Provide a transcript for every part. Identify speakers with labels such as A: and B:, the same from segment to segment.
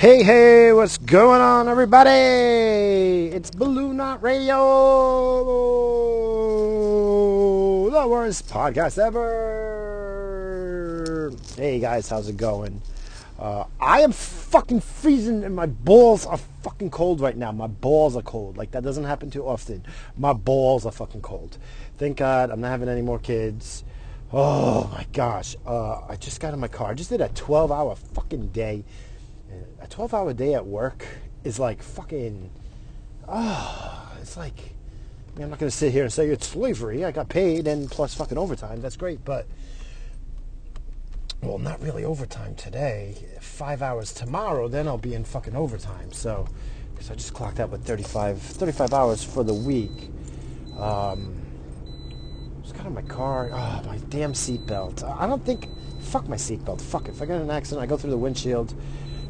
A: Hey, hey, what's going on, everybody? It's Balloon Knot Radio, the worst podcast ever. Hey, guys, how's it going? Uh, I am fucking freezing and my balls are fucking cold right now. My balls are cold. Like, that doesn't happen too often. My balls are fucking cold. Thank God I'm not having any more kids. Oh, my gosh. Uh, I just got in my car. I just did a 12-hour fucking day 12 hour day at work is like fucking, oh, it's like, I mean, I'm not going to sit here and say it's slavery. I got paid and plus fucking overtime. That's great. But, well, not really overtime today. Five hours tomorrow, then I'll be in fucking overtime. So, because I just clocked out with 35, 35 hours for the week. Um, just got in my car. Oh, my damn seatbelt. I don't think, fuck my seatbelt. Fuck it. If I get in an accident, I go through the windshield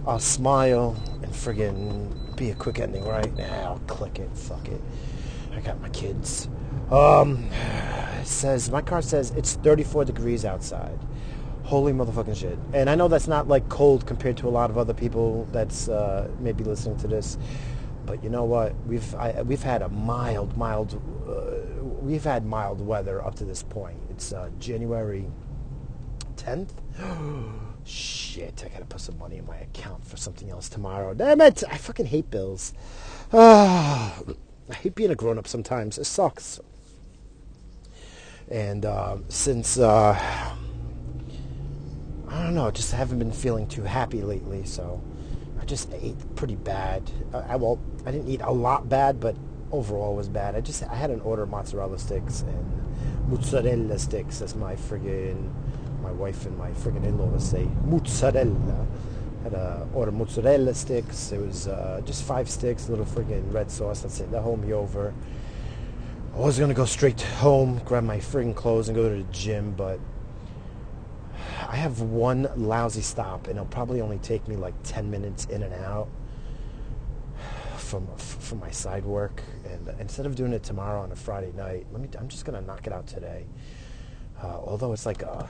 A: I'll smile and friggin' be a quick ending, right? now. Click it. Fuck it. I got my kids. Um, it says my car says it's 34 degrees outside. Holy motherfucking shit! And I know that's not like cold compared to a lot of other people that's uh, maybe listening to this, but you know what? We've I, we've had a mild, mild, uh, we've had mild weather up to this point. It's uh, January 10th. Shit, I gotta put some money in my account for something else tomorrow. Damn it! I fucking hate bills. Ah, I hate being a grown up sometimes. It sucks. And uh, since uh, I don't know, just haven't been feeling too happy lately, so I just ate pretty bad. Uh, I well, I didn't eat a lot bad, but overall was bad. I just I had an order of mozzarella sticks and mozzarella sticks as my friggin' my wife and my friggin' in-laws say mozzarella. Had a order mozzarella sticks. It was uh, just five sticks, a little friggin' red sauce. That's it. That hold me over. I was gonna go straight home, grab my friggin' clothes, and go to the gym, but I have one lousy stop, and it'll probably only take me like 10 minutes in and out from from my side work. And instead of doing it tomorrow on a Friday night, let me. I'm just gonna knock it out today. Uh, although it's like a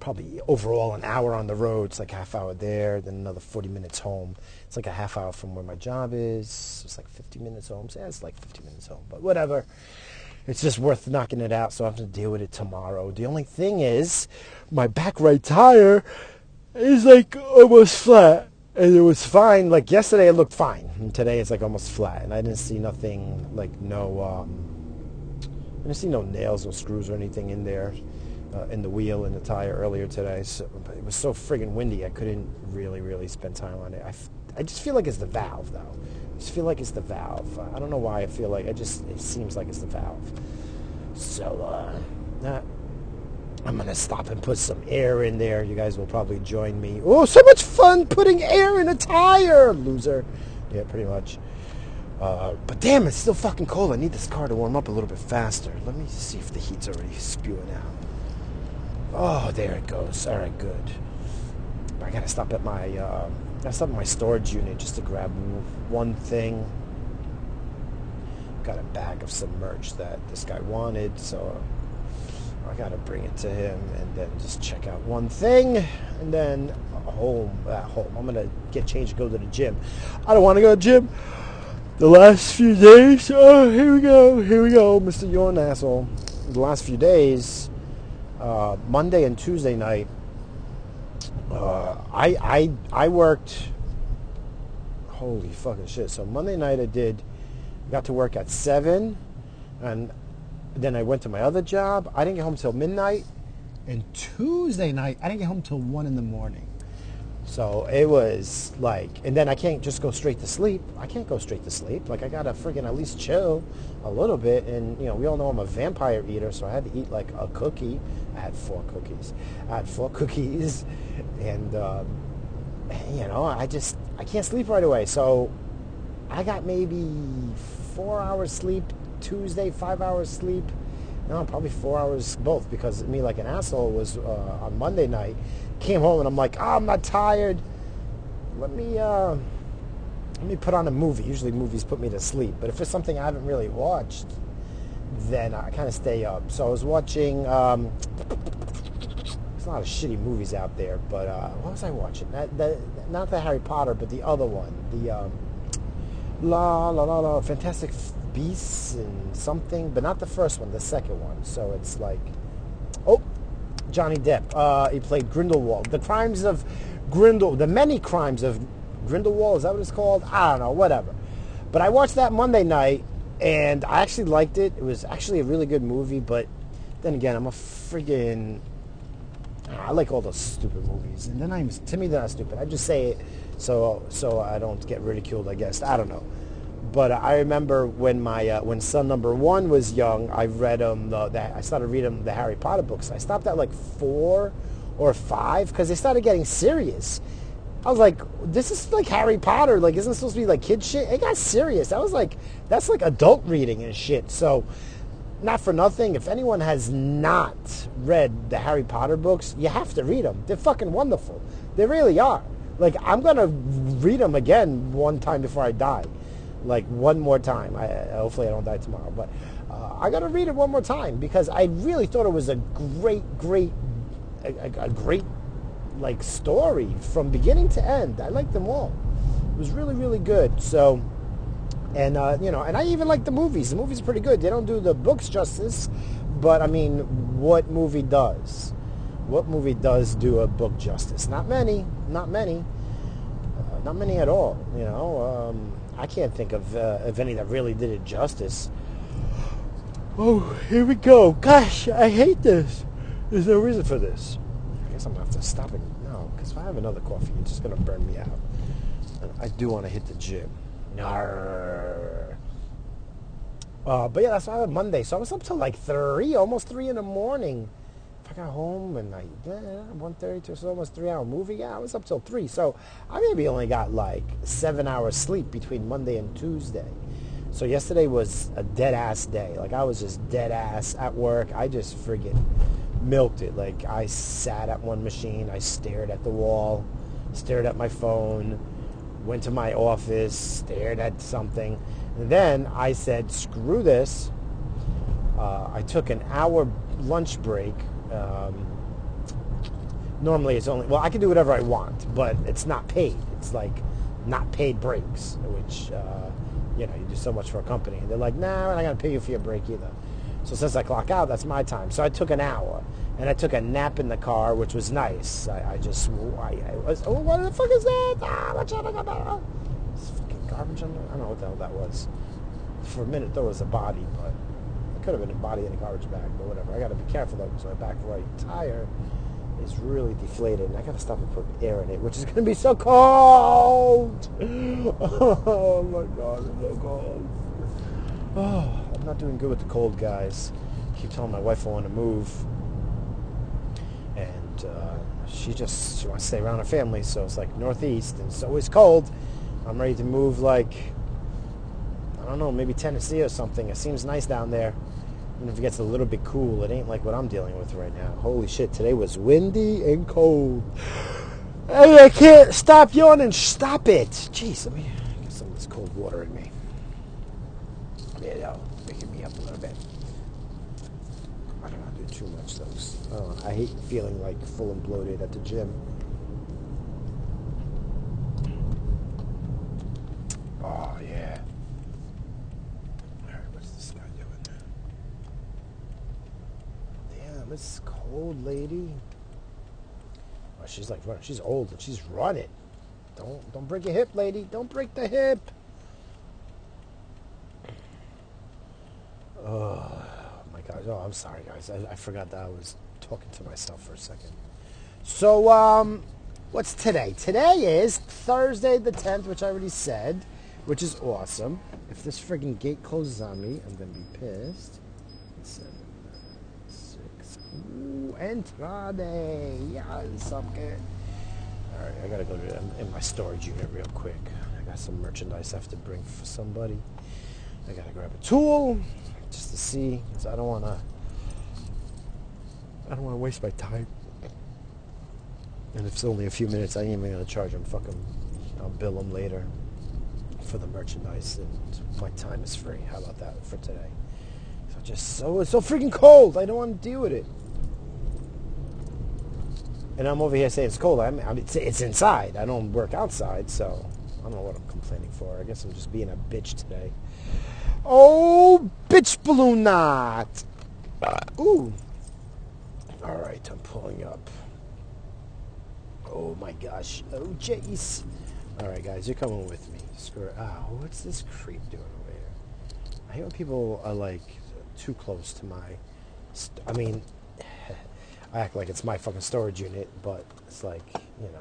A: probably overall an hour on the road. It's like half hour there, then another 40 minutes home. It's like a half hour from where my job is. It's like 50 minutes home. So yeah, it's like 50 minutes home, but whatever. It's just worth knocking it out, so I have to deal with it tomorrow. The only thing is, my back right tire is like almost flat, and it was fine. Like yesterday, it looked fine, and today it's like almost flat, and I didn't see nothing like no, um, I didn't see no nails or screws or anything in there uh, in the wheel and the tire earlier today. So it was so friggin' windy, I couldn't really, really spend time on it. I, f- I just feel like it's the valve, though. I just feel like it's the valve. I don't know why I feel like I just it seems like it's the valve. So uh, I'm gonna stop and put some air in there. You guys will probably join me. Oh, so much fun putting air in a tire, loser. Yeah, pretty much. Uh, but damn, it's still fucking cold. I need this car to warm up a little bit faster. Let me see if the heat's already spewing out. Oh, there it goes. All right, good. I gotta stop at my uh, gotta stop at my storage unit just to grab one thing. Got a bag of some merch that this guy wanted, so I gotta bring it to him and then just check out one thing, and then home. At home, I'm gonna get changed go to the gym. I don't want to go to the gym. The last few days. Oh, here we go. Here we go, Mr. Yawn asshole. The last few days uh, Monday and Tuesday night, uh, I, I, I worked, holy fucking shit. So Monday night I did, got to work at 7, and then I went to my other job. I didn't get home till midnight. And Tuesday night, I didn't get home till 1 in the morning. So it was like, and then I can't just go straight to sleep. I can't go straight to sleep. Like I gotta friggin' at least chill a little bit. And you know, we all know I'm a vampire eater, so I had to eat like a cookie. I had four cookies. I had four cookies, and um, you know, I just I can't sleep right away. So I got maybe four hours sleep Tuesday, five hours sleep. No, probably four hours both because me like an asshole was uh, on Monday night came home and I'm like, oh, I'm not tired. Let me uh, let me put on a movie. Usually movies put me to sleep, but if it's something I haven't really watched, then I kind of stay up. So I was watching um, there's a lot of shitty movies out there. But uh, what was I watching? That, not the Harry Potter, but the other one, the um, La La La La Fantastic Beasts and something, but not the first one, the second one. So it's like, oh, Johnny Depp. Uh, he played Grindelwald. The crimes of Grindel, the many crimes of Grindelwald. Is that what it's called? I don't know. Whatever. But I watched that Monday night, and I actually liked it. It was actually a really good movie. But then again, I'm a friggin' I like all those stupid movies, and then I'm to me they're not stupid. I just say it so so I don't get ridiculed. I guess I don't know. But I remember when my uh, when son number one was young, I read him the, the I started reading the Harry Potter books. I stopped at like four or five because they started getting serious. I was like, this is like Harry Potter. Like, isn't supposed to be like kid shit? It got serious. That was like, that's like adult reading and shit. So, not for nothing, if anyone has not read the Harry Potter books, you have to read them. They're fucking wonderful. They really are. Like, I'm to read them again one time before I die like one more time. I, hopefully I don't die tomorrow, but uh, I got to read it one more time because I really thought it was a great, great, a, a, great like story from beginning to end. I liked them all. It was really, really good. So, and uh, you know, and I even like the movies. The movies are pretty good. They don't do the books justice, but I mean, what movie does? What movie does do a book justice? Not many. Not many. Uh, not many at all. You know. Um, I can't think of uh, of any that really did it justice. Oh, here we go. Gosh, I hate this. There's no reason for this. I guess I'm gonna have to stop it now because if I have another coffee, it's just gonna burn me out. And I do want to hit the gym. Narr. Uh, but yeah, that's why I had Monday. So I was up till like three, almost three in the morning. I got home and like yeah, 1.30 to so almost three hour movie. Yeah, I was up till three. So I maybe only got like seven hours sleep between Monday and Tuesday. So yesterday was a dead ass day. Like I was just dead ass at work. I just friggin' milked it. Like I sat at one machine, I stared at the wall, stared at my phone, went to my office, stared at something. And then I said, screw this. Uh, I took an hour lunch break um, normally it's only well I can do whatever I want, but it's not paid. It's like not paid breaks, which uh, you know you do so much for a company, and they're like, nah, we're not gonna pay you for your break either. So since I clock out, that's my time. So I took an hour, and I took a nap in the car, which was nice. I, I just I, I, was oh what the fuck is that? Ah, what's It's fucking garbage under. I don't know what the hell that was. For a minute, there was a body, but could have been a body in a garbage bag, but whatever. I got to be careful though because my back right tire is really deflated, and I got to stop and put air in it, which is going to be so cold. Oh my god, it's so cold. Oh, I'm not doing good with the cold, guys. I keep telling my wife I want to move, and uh, she just she wants to stay around her family, so it's like northeast, and it's always cold. I'm ready to move like I don't know, maybe Tennessee or something. It seems nice down there. Even if it gets a little bit cool, it ain't like what I'm dealing with right now. Holy shit, today was windy and cold. Hey, I can't stop yawning. Stop it. Jeez, let me get some of this cold water in me. Yeah, yeah, waking me up a little bit. I don't want to do too much, though. Oh, I hate feeling like full and bloated at the gym. Oh, yeah. This cold lady. Oh, she's like running. She's old and she's running. Don't don't break your hip, lady. Don't break the hip. Oh my gosh. Oh, I'm sorry, guys. I, I forgot that I was talking to myself for a second. So, um, what's today? Today is Thursday the 10th, which I already said, which is awesome. If this frigging gate closes on me, I'm gonna be pissed. Entrade. Yes, I'm good. All right, I gotta go to um, in my storage unit real quick. I got some merchandise I have to bring for somebody. I gotta grab a tool just to see, because I don't wanna. I don't want to waste my time. And if it's only a few minutes, I ain't even gonna charge them. I'll bill them later for the merchandise, and my time is free. How about that for today? So just so it's so freaking cold. I don't want to deal with it. And I'm over here saying it's cold. I mean, it's, it's inside. I don't work outside, so I don't know what I'm complaining for. I guess I'm just being a bitch today. Oh, bitch balloon knot. Ooh. All right, I'm pulling up. Oh my gosh. Oh, jeez. All right, guys, you're coming with me. Screw. Ah, what's this creep doing over here? I when people are like too close to my. St- I mean, I act like it's my fucking storage unit, but it's like you know,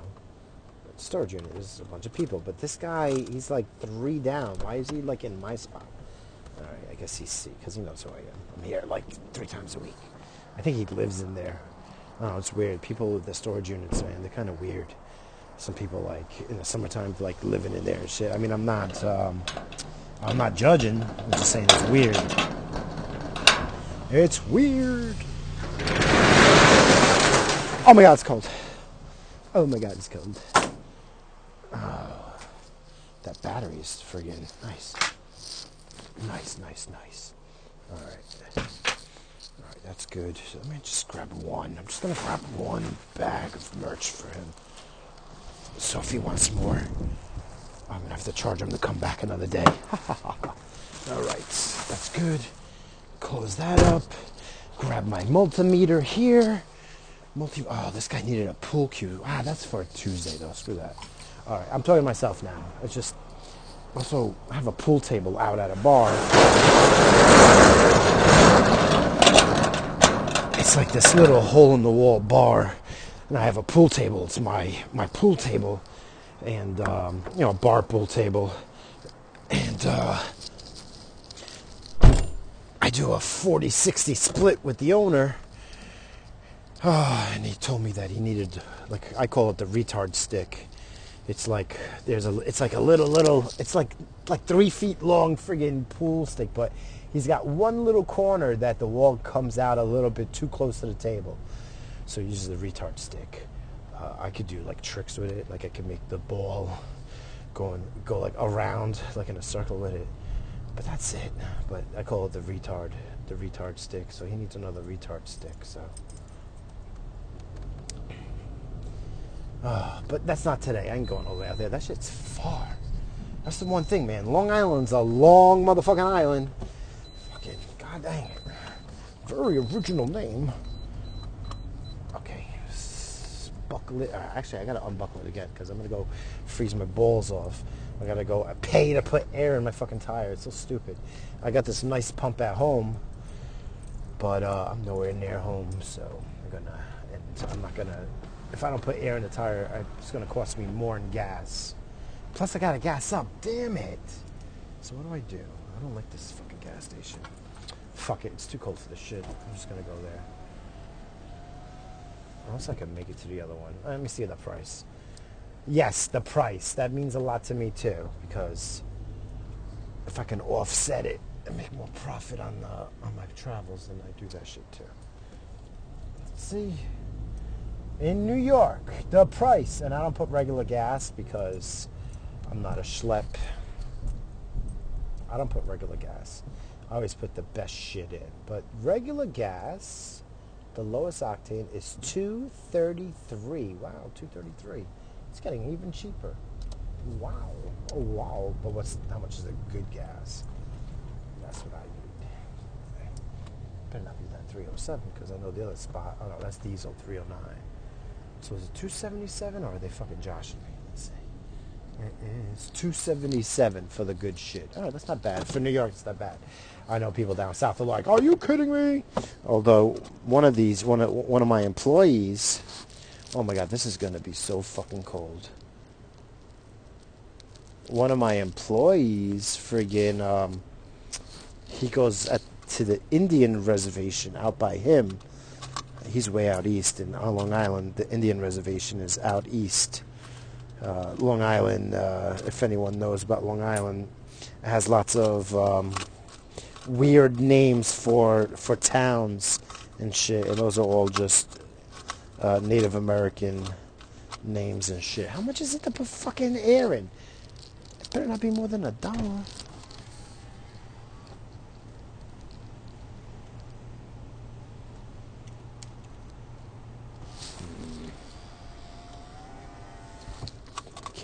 A: storage unit is a bunch of people. But this guy, he's like three down. Why is he like in my spot? All right, I guess he's because he knows who I am. I'm here like three times a week. I think he lives in there. I don't know, it's weird. People with the storage units, man, they're kind of weird. Some people like in the summertime like living in there and shit. I mean, I'm not, um, I'm not judging. I'm just saying it's weird. It's weird. Oh my god, it's cold. Oh my god, it's cold. Oh, that battery is friggin' nice. Nice, nice, nice. All right. All right, that's good. So let me just grab one. I'm just to grab one bag of merch for him. So if he wants more, I'm to have to charge him to come back another day. All right, that's good. Close that up. Grab my multimeter here. Multi. Oh, this guy needed a pool cue. Ah, that's for Tuesday though. Screw that. All right, I'm talking to myself now. It's just also I have a pool table out at a bar. It's like this little hole in the wall bar, and I have a pool table. It's my my pool table, and um, you know a bar pool table, and uh, I do a 40-60 split with the owner Oh, and he told me that he needed, like I call it the retard stick. It's like there's a, it's like a little little, it's like like three feet long friggin' pool stick, but he's got one little corner that the wall comes out a little bit too close to the table, so he uses the retard stick. Uh, I could do like tricks with it, like I could make the ball go and go like around, like in a circle with it. But that's it. But I call it the retard, the retard stick. So he needs another retard stick. So. Uh, but that's not today. I ain't going all the way out there. That shit's far. That's the one thing, man. Long Island's a long motherfucking island. Fucking god dang it. Very original name. Okay. Buckle it. Uh, actually, I gotta unbuckle it again because I'm gonna go freeze my balls off. I gotta go pay to put air in my fucking tire. It's so stupid. I got this nice pump at home, but uh, I'm nowhere near home, so I'm gonna. I'm not gonna if I don't put air in the tire, it's going to cost me more in gas. Plus, I got to gas up. Damn it. So what do I do? I don't like this fucking gas station. Fuck it. It's too cold for this shit. I'm just going to go there. Unless I can make it to the other one. Let me see the price. Yes, the price. That means a lot to me too because if I can offset it and make more profit on the, on my travels, then I do that shit too. Let's see in New York, the price, and I don't put regular gas because I'm not a schlep. I don't put regular gas. I always put the best shit in. But regular gas, the lowest octane is 233. Wow, 233. It's getting even cheaper. Wow. Oh wow. But what's how much is a good gas? That's what I need. Better not be that 307 because I know the other spot. Oh no, that's diesel 309. So is it 277 or are they fucking joshing me? Let's see. It is 277 for the good shit. Oh, that's not bad. For New York, it's not bad. I know people down south are like, "Are you kidding me?" Although one of these, one of one of my employees, oh my god, this is gonna be so fucking cold. One of my employees, friggin', um, he goes at, to the Indian reservation out by him he's way out east in on Long Island. The Indian reservation is out east. Uh, Long Island, uh, if anyone knows about Long Island, has lots of um, weird names for for towns and shit, and those are all just uh, Native American names and shit. How much is it to put fucking air in? It better not be more than a dollar.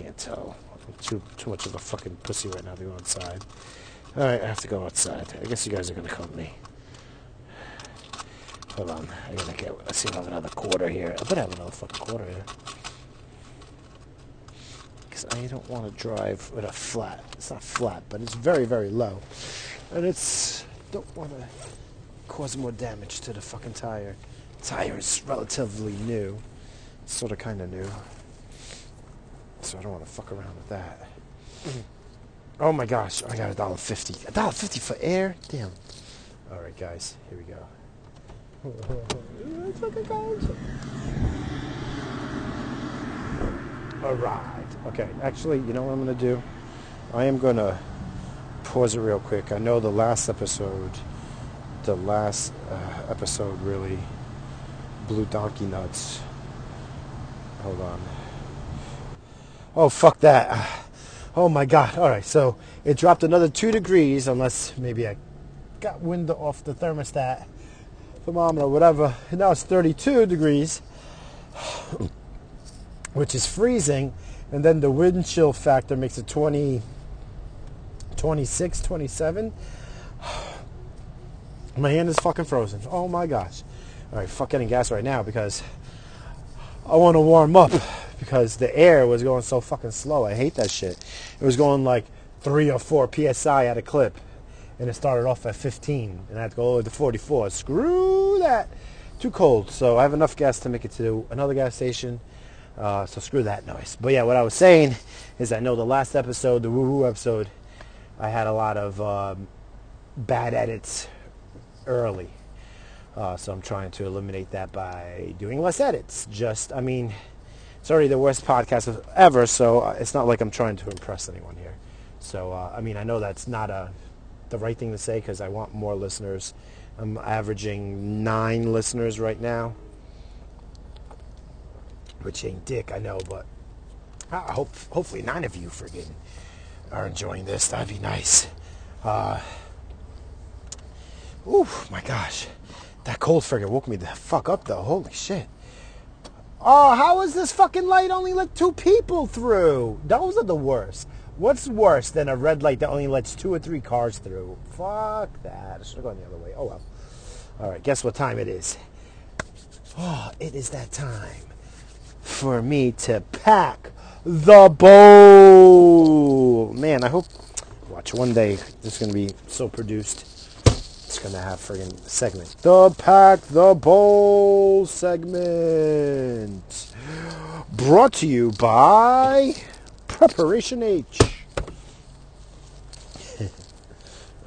A: can't I'm too too much of a fucking pussy right now to go outside. All right, I have to go outside. I guess you guys are gonna come me. Hold on, I gotta get. Let's see if I have another quarter here. I better have another fucking quarter here. Because I don't want to drive with a flat. It's not flat, but it's very, very low. And it's. Don't want to cause more damage to the fucking tire. Tire is relatively new. Sort of kind of new. So I don't want to fuck around with that. Oh my gosh, I got a dollar fifty. A dollar fifty for air? Damn. Alright guys, here we go. Alright. Okay, actually, you know what I'm gonna do? I am gonna pause it real quick. I know the last episode the last uh, episode really blew donkey nuts. Hold on. Oh, fuck that. Oh my god. All right, so it dropped another two degrees, unless maybe I got wind off the thermostat, thermometer, whatever. Now it's 32 degrees, which is freezing. And then the wind chill factor makes it 20, 26, 27. My hand is fucking frozen. Oh my gosh. All right, fuck getting gas right now because I want to warm up because the air was going so fucking slow. I hate that shit. It was going like three or four psi at a clip, and it started off at 15, and I had to go over to 44. Screw that. Too cold. So I have enough gas to make it to another gas station. Uh, so screw that noise. But yeah, what I was saying is I know the last episode, the woo woo episode, I had a lot of um, bad edits early. Uh, so I'm trying to eliminate that by doing less edits. Just, I mean, it's already the worst podcast ever, so uh, it's not like I'm trying to impress anyone here. So, uh, I mean, I know that's not a, the right thing to say because I want more listeners. I'm averaging nine listeners right now, which ain't dick, I know, but I hope hopefully nine of you friggin' are enjoying this. That'd be nice. Uh, my gosh. That cold friggin' woke me the fuck up though. Holy shit. Oh, how is this fucking light only let two people through? Those are the worst. What's worse than a red light that only lets two or three cars through? Fuck that. I should have gone the other way. Oh well. Alright, guess what time it is? Oh, it is that time for me to pack the bowl. Man, I hope watch one day this is gonna be so produced it's to have friggin' segment. The Pack the Bowl segment. Brought to you by Preparation H.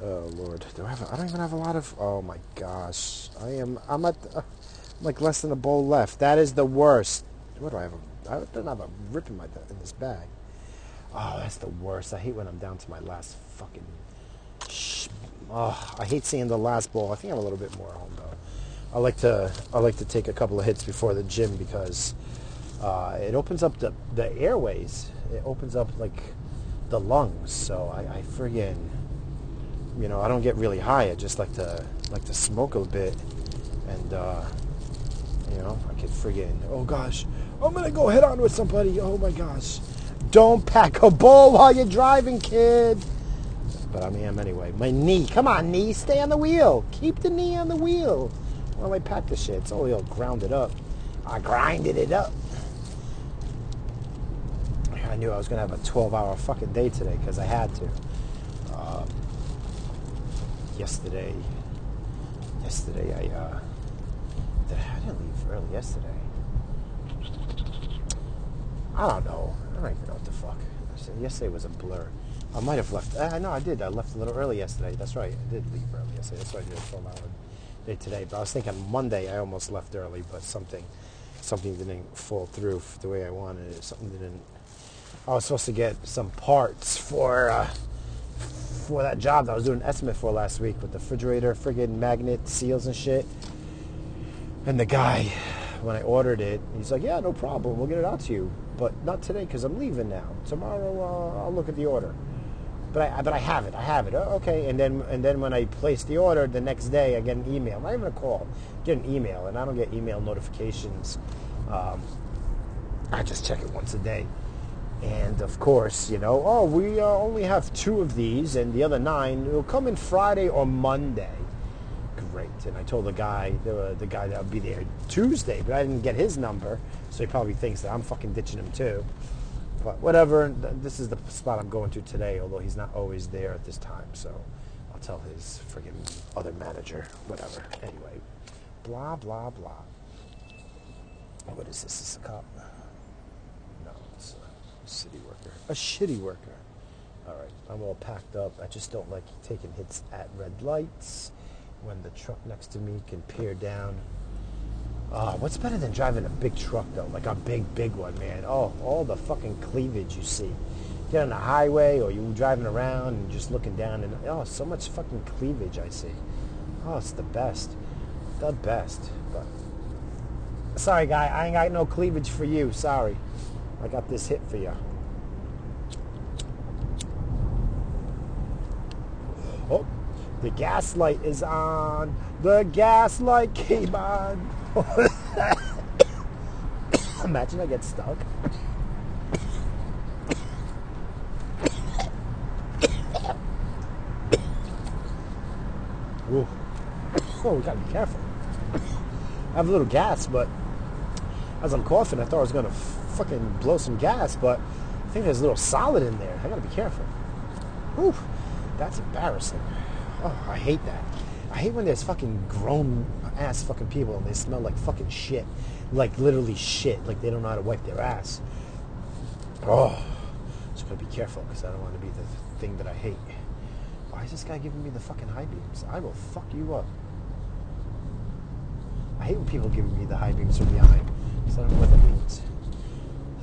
A: oh Lord, do I have? A, I don't even have a lot of. Oh my gosh, I am. I'm at uh, like less than a bowl left. That is the worst. What do I have? A, I don't have a rip in my in this bag. Oh, that's the worst. I hate when I'm down to my last fucking Oh, I hate seeing the last ball. I think I'm a little bit more home though. I like to I like to take a couple of hits before the gym because uh, it opens up the, the airways. It opens up like the lungs. So I, I friggin' you know I don't get really high. I just like to like to smoke a bit, and uh, you know I could friggin' oh gosh I'm gonna go head on with somebody. Oh my gosh, don't pack a bowl while you're driving, kid but I am anyway. My knee. Come on, knee. Stay on the wheel. Keep the knee on the wheel. While I pack the shit. It's all grounded up. I grinded it up. I knew I was going to have a 12-hour fucking day today because I had to. Um, yesterday, yesterday I, uh, I didn't leave early yesterday. I don't know. I don't even know what the fuck. Yesterday was a blur. I might have left. Uh, no, I did. I left a little early yesterday. That's right. I did leave early yesterday. That's why I did a 12 hour day today. But I was thinking Monday I almost left early, but something something didn't fall through the way I wanted it. Something didn't. I was supposed to get some parts for uh, for that job that I was doing an estimate for last week with the refrigerator, friggin' magnet seals and shit. And the guy, when I ordered it, he's like, "Yeah, no problem. We'll get it out to you, but not today because I'm leaving now. Tomorrow uh, I'll look at the order." But I but I have it. I have it. Oh, okay, and then and then when I place the order, the next day I get an email. Not even a call. I get an email, and I don't get email notifications. Um, I just check it once a day. And of course, you know, oh, we uh, only have two of these, and the other nine will come in Friday or Monday. Great. And I told the guy, the, the guy that would be there Tuesday, but I didn't get his number, so he probably thinks that I'm fucking ditching him too. But whatever. This is the spot I'm going to today, although he's not always there at this time. So I'll tell his friggin' other manager, whatever. Anyway, blah blah blah. What is this? Is this a cop? No, it's a city worker. A shitty worker. All right, I'm all packed up. I just don't like taking hits at red lights when the truck next to me can peer down uh, what's better than driving a big truck though? Like a big, big one, man. Oh, all the fucking cleavage you see. Get on the highway or you driving around and just looking down and oh, so much fucking cleavage I see. Oh, it's the best. The best. But sorry, guy, I ain't got no cleavage for you. Sorry. I got this hit for you. Oh, the gas light is on. The gas light came on. Imagine I get stuck. Ooh. Oh, we gotta be careful. I have a little gas, but as I'm coughing, I thought I was gonna fucking blow some gas, but I think there's a little solid in there. I gotta be careful. Ooh, that's embarrassing. Oh, I hate that. I hate when there's fucking grown ass fucking people and they smell like fucking shit. Like literally shit. Like they don't know how to wipe their ass. Oh, just gotta be careful because I don't want to be the thing that I hate. Why is this guy giving me the fucking high beams? I will fuck you up. I hate when people give me the high beams from behind because I don't know what that means.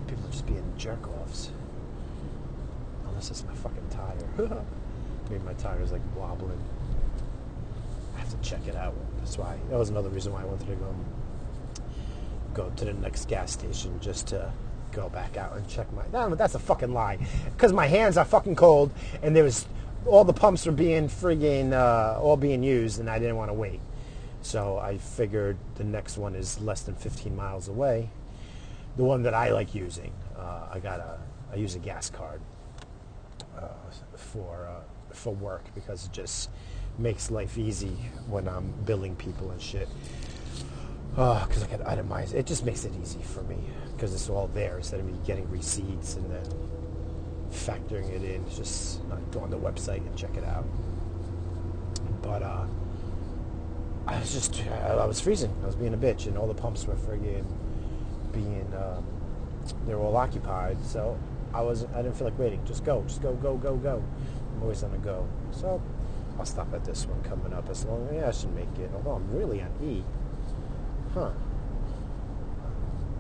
A: People are just being jerk offs. Unless it's my fucking tire. Maybe my tire is like wobbling I have to check it out. That's why that was another reason why I wanted to go go to the next gas station just to go back out and check my. No, that's a fucking lie. Because my hands are fucking cold, and there was all the pumps were being friggin' uh, all being used, and I didn't want to wait. So I figured the next one is less than 15 miles away. The one that I like using, uh, I got a I use a gas card uh, for uh, for work because it just makes life easy when I'm billing people and shit. Because uh, I can itemize. It just makes it easy for me because it's all there instead of me getting receipts and then factoring it in. Just uh, go on the website and check it out. But uh, I was just I was freezing. I was being a bitch, and all the pumps were friggin' being um, they were all occupied. So I was I didn't feel like waiting. Just go, just go, go, go, go. I'm always on the go. So I'll stop at this one coming up as long. Yeah, I should make it. Although I'm really on E. Huh.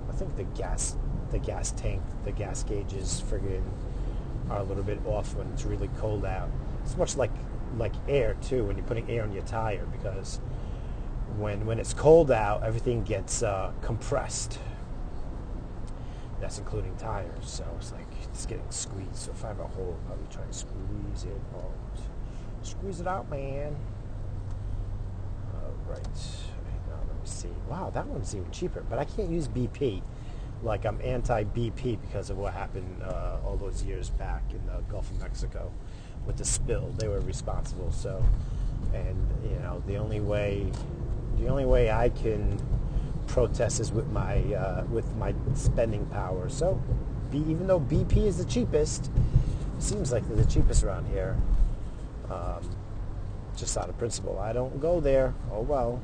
A: I think the gas, the gas tank, the gas gauges, friggin' are a little bit off when it's really cold out. It's much like like air too when you're putting air on your tire because when when it's cold out, everything gets uh, compressed. That's including tires. So it's like it's getting squeezed. So if I have a hole, I'll probably try to squeeze it. Oh, Squeeze it out, man. All right. Now let me see. Wow, that one's even cheaper. But I can't use BP. Like I'm anti-BP because of what happened uh, all those years back in the Gulf of Mexico with the spill. They were responsible. So, and you know, the only way, the only way I can protest is with my uh, with my spending power. So, even though BP is the cheapest, seems like they're the cheapest around here. Um, just out of principle. I don't go there. Oh well.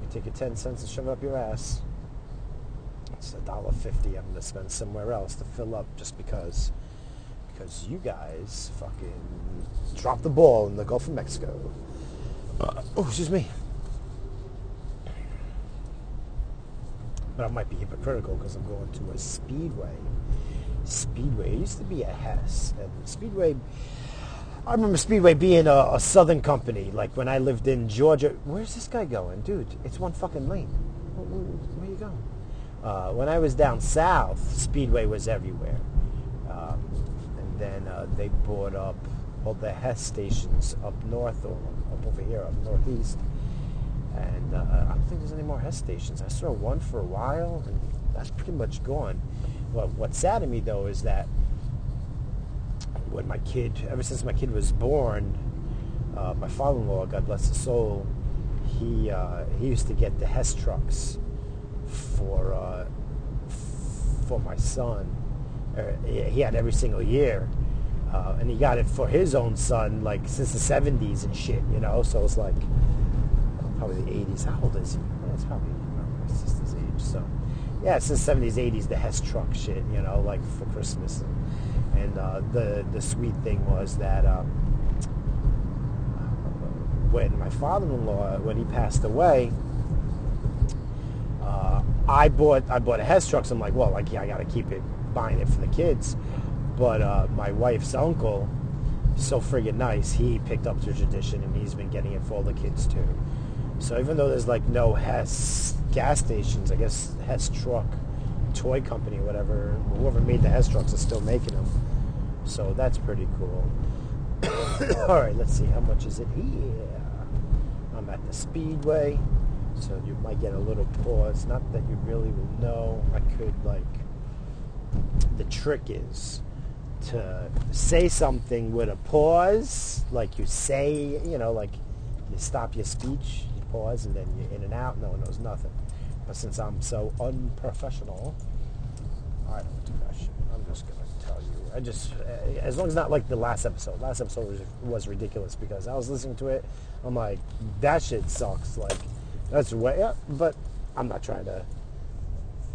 A: You take your 10 cents and shove it up your ass. It's a dollar fifty I'm to spend somewhere else to fill up just because because you guys fucking dropped the ball in the Gulf of Mexico. Uh, oh, excuse me. But I might be hypocritical because I'm going to a Speedway. Speedway. It used to be a Hess. And Speedway I remember Speedway being a, a, southern company. Like when I lived in Georgia. Where's this guy going? Dude, it's one fucking lane. Where, where you going? Uh, when I was down south, Speedway was everywhere. Um, and then uh, they bought up all the Hess stations up north or up over here, up northeast. And uh, I don't think there's any more Hess stations. I saw one for a while, and that's pretty much gone. What, what's sad to me, though, is that when my kid, ever since my kid was born, uh, my father-in-law, God bless his soul, he uh, he used to get the Hess trucks for uh, for my son. Uh, he had every single year, uh, and he got it for his own son like since the '70s and shit, you know. So it's like probably the '80s. How old is he? It's probably my sister's age. So yeah, since the '70s, '80s, the Hess truck shit, you know, like for Christmas. And, and uh, the the sweet thing was that. Um, when my father-in-law, when he passed away, uh, I bought I bought a Hess truck. So I'm like, well, like yeah, I got to keep it, buying it for the kids. But uh, my wife's uncle, so friggin' nice, he picked up the tradition and he's been getting it for all the kids too. So even though there's like no Hess gas stations, I guess Hess truck toy company, whatever, whoever made the Hess trucks is still making. So that's pretty cool. All right, let's see how much is it here. I'm at the speedway, so you might get a little pause. Not that you really will know. I could like. The trick is to say something with a pause, like you say, you know, like you stop your speech, you pause, and then you're in and out. No one knows nothing. But since I'm so unprofessional, I don't do that shit. I'm just gonna tell you. I just, eh, as long as not like the last episode. Last episode was, was ridiculous because I was listening to it. I'm like, that shit sucks. Like, that's way up. But I'm not trying to,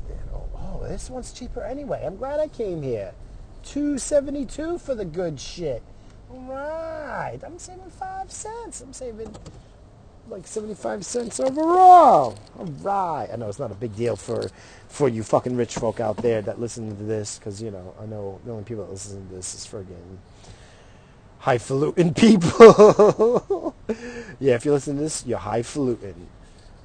A: you know. Oh, this one's cheaper anyway. I'm glad I came here. 272 for the good shit. All right. I'm saving five cents. I'm saving like 75 cents overall. All right. I know it's not a big deal for for you fucking rich folk out there that listen to this because, you know, I know the only people that listen to this is friggin' highfalutin people. yeah, if you listen to this, you're highfalutin.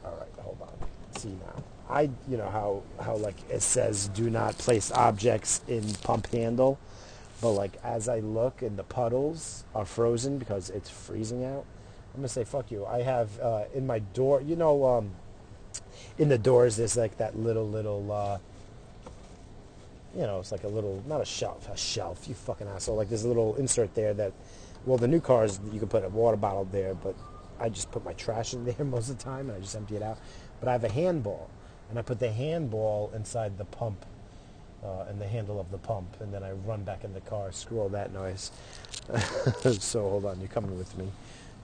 A: All right, hold on. See now. I, you know how how like it says do not place objects in pump handle, but like as I look and the puddles are frozen because it's freezing out, I'm gonna say fuck you. I have uh, in my door, you know, um, in the doors there's like that little little. Uh, you know, it's like a little, not a shelf, a shelf, you fucking asshole. Like there's a little insert there that, well, the new cars, you can put a water bottle there, but I just put my trash in there most of the time and I just empty it out. But I have a handball, and I put the handball inside the pump, uh, and the handle of the pump, and then I run back in the car, screw all that noise. so hold on, you're coming with me.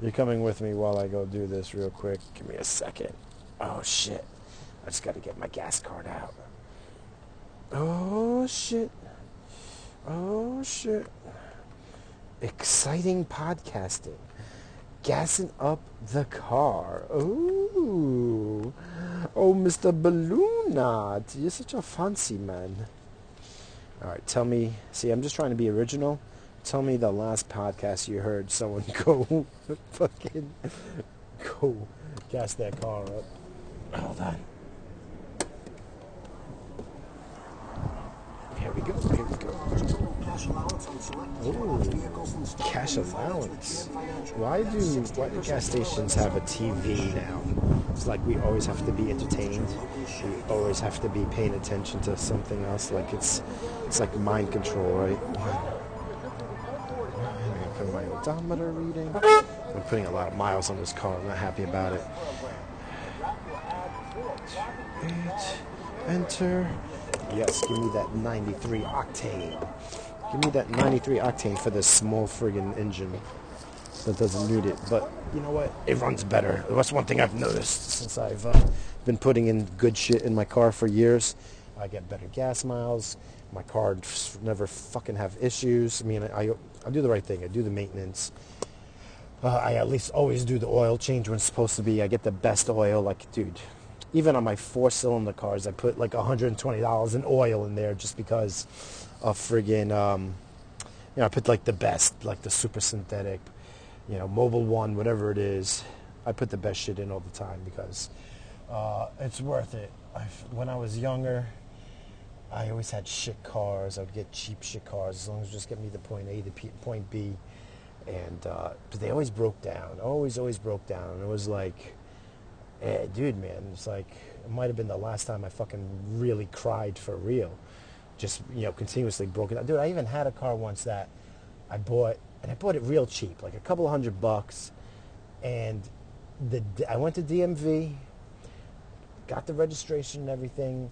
A: You're coming with me while I go do this real quick. Give me a second. Oh shit. I just got to get my gas card out. Oh shit. Oh shit. Exciting podcasting. Gassing up the car. Ooh. Oh, Mr. Balloon Knot. You're such a fancy man. All right, tell me. See, I'm just trying to be original. Tell me the last podcast you heard someone go fucking go gas that car up. Hold on. Here we go. Here we go. Ooh, cash allowance. Why do why do gas stations have a TV now? It's like we always have to be entertained. We always have to be paying attention to something else. Like it's it's like mind control, right? I'm odometer reading. I'm putting a lot of miles on this car. I'm not happy about it. Eight. Enter. Yes, give me that 93 octane. Give me that 93 octane for this small friggin' engine that doesn't need it. But you know what? It runs better. That's one thing I've noticed since I've uh, been putting in good shit in my car for years. I get better gas miles. My car never fucking have issues. I mean, I, I do the right thing. I do the maintenance. Uh, I at least always do the oil change when it's supposed to be. I get the best oil. Like, dude, even on my four cylinder cars, I put like $120 in oil in there just because of friggin', um, you know, I put like the best, like the super synthetic, you know, Mobil One, whatever it is. I put the best shit in all the time because uh, it's worth it. I've, when I was younger, I always had shit cars. I would get cheap shit cars as long as it just get me to point A to P, point B. And uh, but they always broke down. Always, always broke down. And it was like, eh, dude, man, it's like it might have been the last time I fucking really cried for real. Just you know, continuously broken down. Dude, I even had a car once that I bought, and I bought it real cheap, like a couple hundred bucks. And the I went to DMV, got the registration and everything,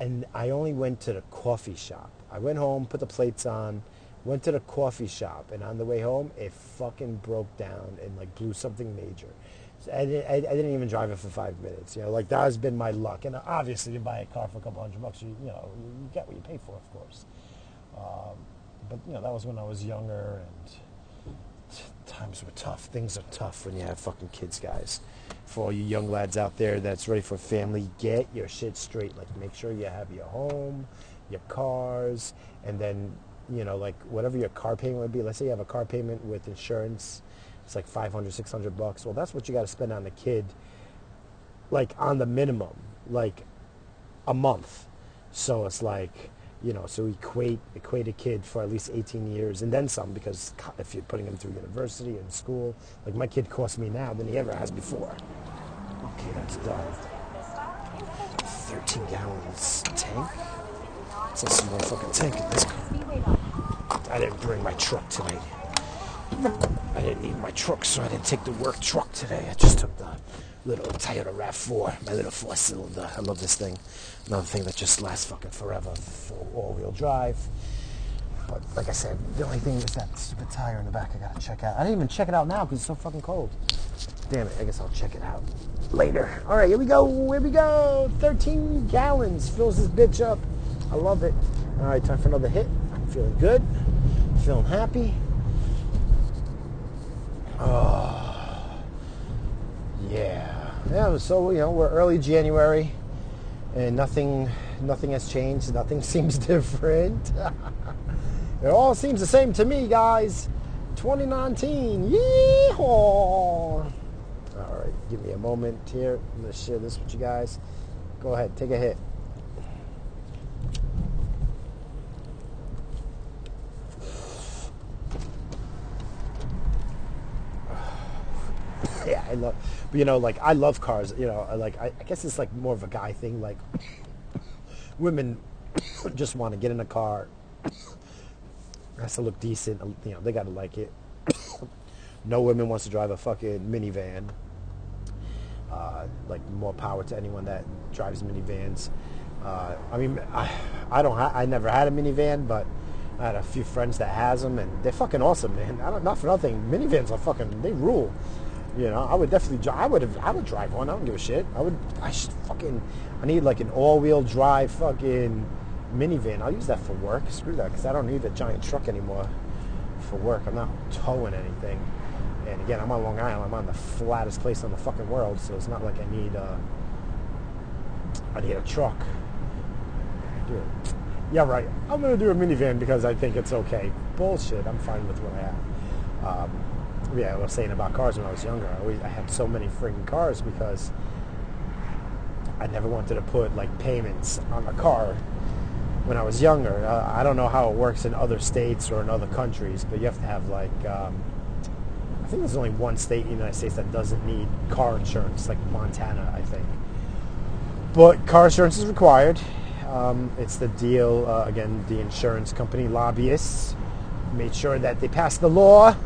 A: and I only went to the coffee shop. I went home, put the plates on, went to the coffee shop, and on the way home, it fucking broke down and like blew something major. So I, didn't, I, I didn't even drive it for five minutes. You know, like that has been my luck. And obviously, you buy a car for a couple hundred bucks, you, you know, you get what you pay for, of course. Um, but you know, that was when I was younger, and times were tough. Things are tough when you have fucking kids, guys. For all you young lads out there that's ready for family, get your shit straight. Like, make sure you have your home, your cars, and then you know, like whatever your car payment would be. Let's say you have a car payment with insurance, it's like 500, 600 bucks. Well, that's what you got to spend on the kid, like on the minimum, like a month. So it's like, you know, so equate equate a kid for at least 18 years and then some because if you're putting him through university and school, like my kid costs me now than he ever has before. Okay, that's done. 13 gallons tank. It's a small fucking tank in this car. I didn't bring my truck tonight. I didn't need my truck, so I didn't take the work truck today. I just took the little Toyota RAV4, my little four cylinder. I love this thing. Another thing that just lasts fucking forever for all wheel drive. But like I said, the only thing is that stupid tire in the back I gotta check out. I didn't even check it out now because it's so fucking cold. Damn it, I guess I'll check it out later. All right, here we go, here we go. 13 gallons fills this bitch up. I love it. All right, time for another hit. I'm feeling good, feeling happy. Oh, yeah. Yeah, so, you know, we're early January and nothing nothing has changed. Nothing seems different. it all seems the same to me, guys. 2019. Yeehaw! All right, give me a moment here. I'm to share this with you guys. Go ahead, take a hit. yeah, I love, but you know, like I love cars. You know, like I, I guess it's like more of a guy thing. Like women just want to get in a car, has to look decent. You know, they got to like it. no woman wants to drive a fucking minivan. Uh, like more power to anyone that drives minivans. Uh, I mean, I, I don't, ha- I never had a minivan, but I had a few friends that has them, and they're fucking awesome, man. I don't, not for nothing. Minivans are fucking, they rule. You know, I would definitely. drive. I would have. I would drive one. I don't give a shit. I would. I should fucking. I need like an all-wheel drive fucking minivan. I'll use that for work. Screw that, because I don't need a giant truck anymore for work. I'm not towing anything. And again, I'm on Long Island. I'm on the flattest place on the fucking world, so it's not like I need. Uh, I need a truck. Dude. Yeah, right. I'm gonna do a minivan because I think it's okay. Bullshit. I'm fine with what I have. Um, yeah, I was saying about cars when I was younger. I always I had so many freaking cars because I never wanted to put like payments on a car when I was younger. Uh, I don't know how it works in other states or in other countries, but you have to have like um, I think there's only one state in the United States that doesn't need car insurance, like Montana, I think. But car insurance is required. Um, it's the deal uh, again. The insurance company lobbyists made sure that they passed the law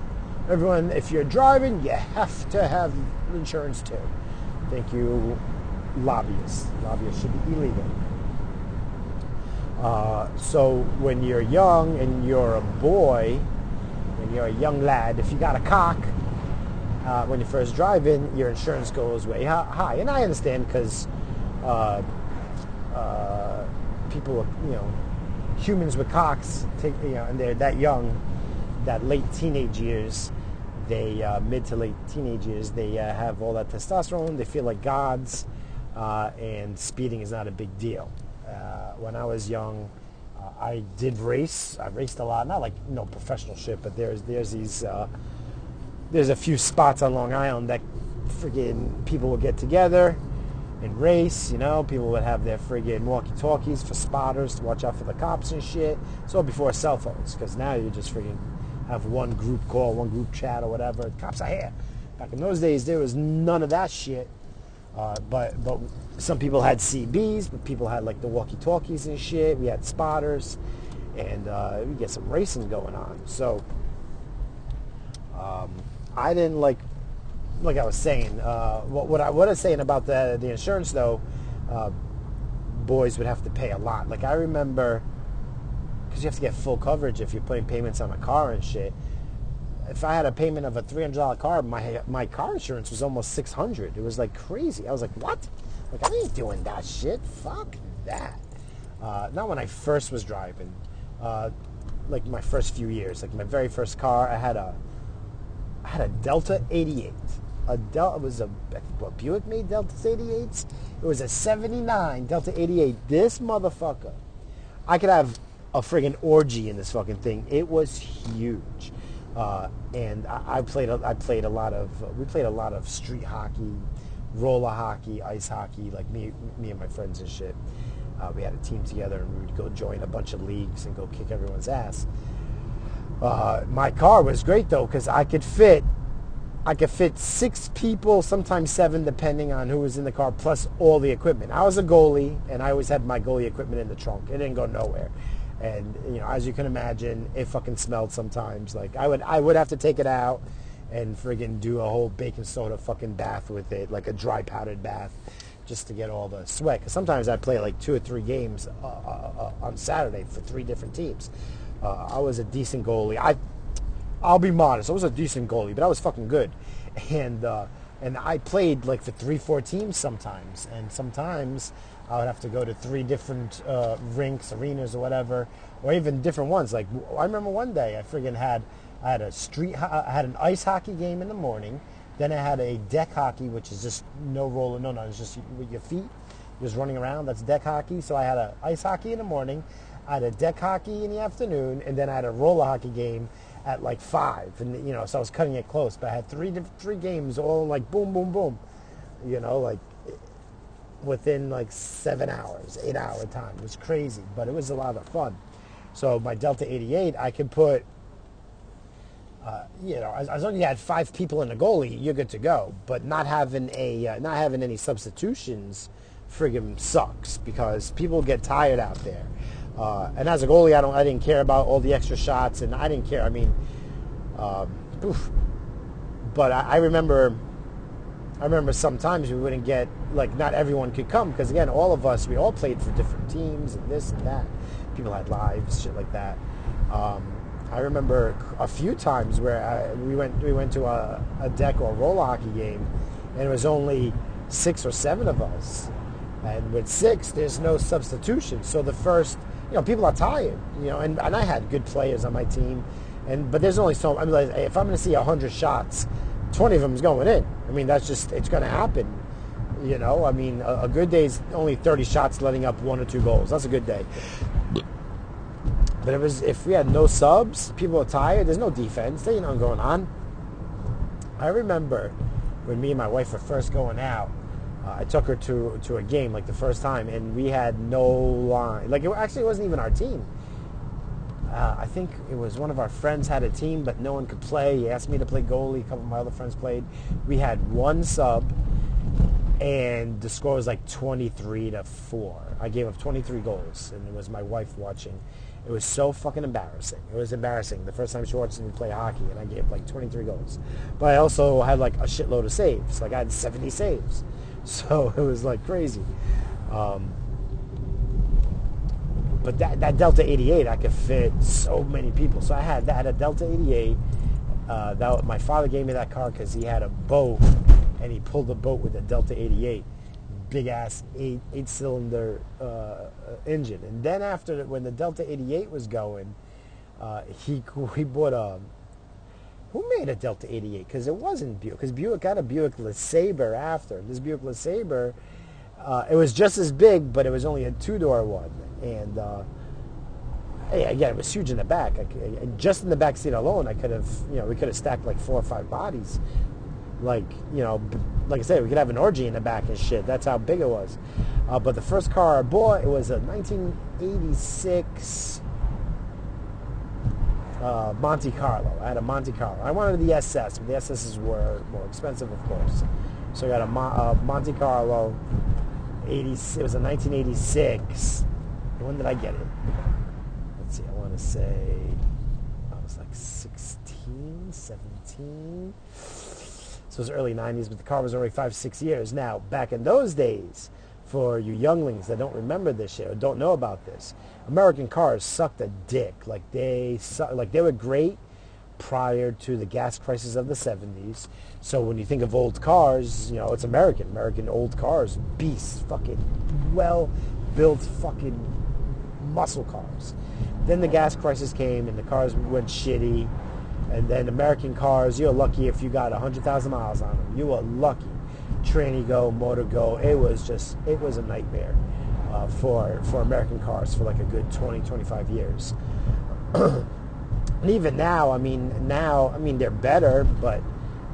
A: Everyone, if you're driving, you have to have insurance too. Thank you, lobbyists. Lobbyists should be illegal. Uh, so when you're young and you're a boy, when you're a young lad, if you got a cock, uh, when you first drive in, your insurance goes way high. And I understand because uh, uh, people, you know, humans with cocks, take, you know, and they're that young, that late teenage years, they uh, mid to late teenage years, they uh, have all that testosterone. They feel like gods, uh, and speeding is not a big deal. Uh, when I was young, uh, I did race. I raced a lot, not like no professional shit, but there's there's these there's a few spots on Long Island that friggin' people would get together and race. You know, people would have their friggin' walkie-talkies for spotters to watch out for the cops and shit. So before cell phones, because now you're just friggin' have one group call, one group chat or whatever. Cops are here. Back in those days, there was none of that shit. Uh, but but some people had CBs, but people had like the walkie-talkies and shit. We had spotters, and uh, we get some racing going on. So um, I didn't like, like I was saying, uh, what, what, I what I was saying about the the insurance though. Uh, boys would have to pay a lot. Like I remember, because you have to get full coverage if you're putting payments on a car and shit. If I had a payment of a three hundred dollar car, my my car insurance was almost six hundred. It was like crazy. I was like, what? Like I ain't doing that shit. Fuck that. Uh, not when I first was driving. Uh, like my first few years, like my very first car, I had a I had a Delta 88. A Delta was a what Buick made Delta 88s. It was a 79 Delta 88. This motherfucker, I could have a friggin' orgy in this fucking thing. It was huge. Uh, and I, I, played. A, I played a lot of. Uh, we played a lot of street hockey, roller hockey, ice hockey. Like me, me and my friends and shit. Uh, we had a team together, and we would go join a bunch of leagues and go kick everyone's ass. Uh, my car was great though because I could fit I could fit six people, sometimes seven, depending on who was in the car, plus all the equipment. I was a goalie, and I always had my goalie equipment in the trunk. It didn't go nowhere, and you know, as you can imagine, it fucking smelled sometimes. Like I would, I would have to take it out and friggin' do a whole baking soda fucking bath with it, like a dry powdered bath, just to get all the sweat. Because sometimes I play like two or three games uh, uh, uh, on Saturday for three different teams. Uh, I was a decent goalie. I I'll be modest. I was a decent goalie, but I was fucking good. And uh, and I played like for three, four teams sometimes, and sometimes I would have to go to three different uh, rinks, arenas, or whatever, or even different ones. Like I remember one day I friggin' had I had a street, I had an ice hockey game in the morning. Then I had a deck hockey, which is just no roller, no, no, it's just with your feet, just running around. That's deck hockey. So I had a ice hockey in the morning, I had a deck hockey in the afternoon, and then I had a roller hockey game at like five, and you know, so I was cutting it close. But I had three three games all like boom, boom, boom, you know, like within like seven hours, eight hour time. It was crazy, but it was a lot of fun. So my Delta 88, I could put, uh, you know, as, as, long as you had five people in the goalie, you're good to go. But not having a, uh, not having any substitutions, friggin' sucks because people get tired out there. Uh, and as a goalie, I don't, I didn't care about all the extra shots, and I didn't care. I mean, um, oof. but I, I, remember, I remember sometimes we wouldn't get like not everyone could come because again, all of us we all played for different teams and this and that. People had lives, shit like that. Um, I remember a few times where I, we went we went to a, a deck or a roller hockey game, and it was only six or seven of us. And with six, there's no substitution. So the first you know, people are tired, you know, and, and I had good players on my team, and but there's only so. I mean, like, if I'm going to see hundred shots, twenty of them is going in. I mean, that's just it's going to happen. You know, I mean, a, a good day is only thirty shots, letting up one or two goals. That's a good day. But it was if we had no subs, people are tired. There's no defense. There ain't nothing going on. I remember when me and my wife were first going out uh, I took her to to a game like the first time, and we had no line. Like it actually wasn't even our team. Uh, I think it was one of our friends had a team, but no one could play. He asked me to play goalie. A couple of my other friends played. We had one sub, and the score was like 23 to four. I gave up 23 goals, and it was my wife watching. It was so fucking embarrassing. It was embarrassing. The first time she watched me play hockey, and I gave like 23 goals. But I also had like a shitload of saves. Like I had 70 saves. So it was like crazy. Um, but that, that Delta 88, I could fit so many people. So I had that a Delta 88. Uh, that my father gave me that car because he had a boat, and he pulled the boat with a Delta 88, big ass eight eight cylinder uh, engine. And then after when the Delta 88 was going, uh, he he bought a who made a Delta 88? Because it wasn't Buick. Because Buick got a Buick LeSabre after. This Buick LeSabre, uh, it was just as big, but it was only a two-door one. And uh, again, it was huge in the back. I, just in the back seat alone, I could have, you know, we could have stacked like four or five bodies. Like, you know, like I said, we could have an orgy in the back and shit. That's how big it was. Uh, but the first car I bought, it was a 1986 uh, Monte Carlo. I had a Monte Carlo. I wanted the SS, but the SSs were more expensive, of course. So I got a Mo- Monte Carlo. 80, it was a 1986. When did I get it? let's see, I want to say I was like 16, 17. So it was early 90s, but the car was already five, six years. Now, back in those days, for you younglings that don't remember this shit or don't know about this, American cars sucked a dick. Like they, su- like they were great prior to the gas crisis of the 70s. So when you think of old cars, you know, it's American. American old cars, beasts, fucking well-built fucking muscle cars. Then the gas crisis came and the cars went shitty. And then American cars, you're lucky if you got 100,000 miles on them. You were lucky. Tranny go, motor go. It was just, it was a nightmare uh, for, for American cars for like a good 20, 25 years. and even now, I mean, now, I mean, they're better, but,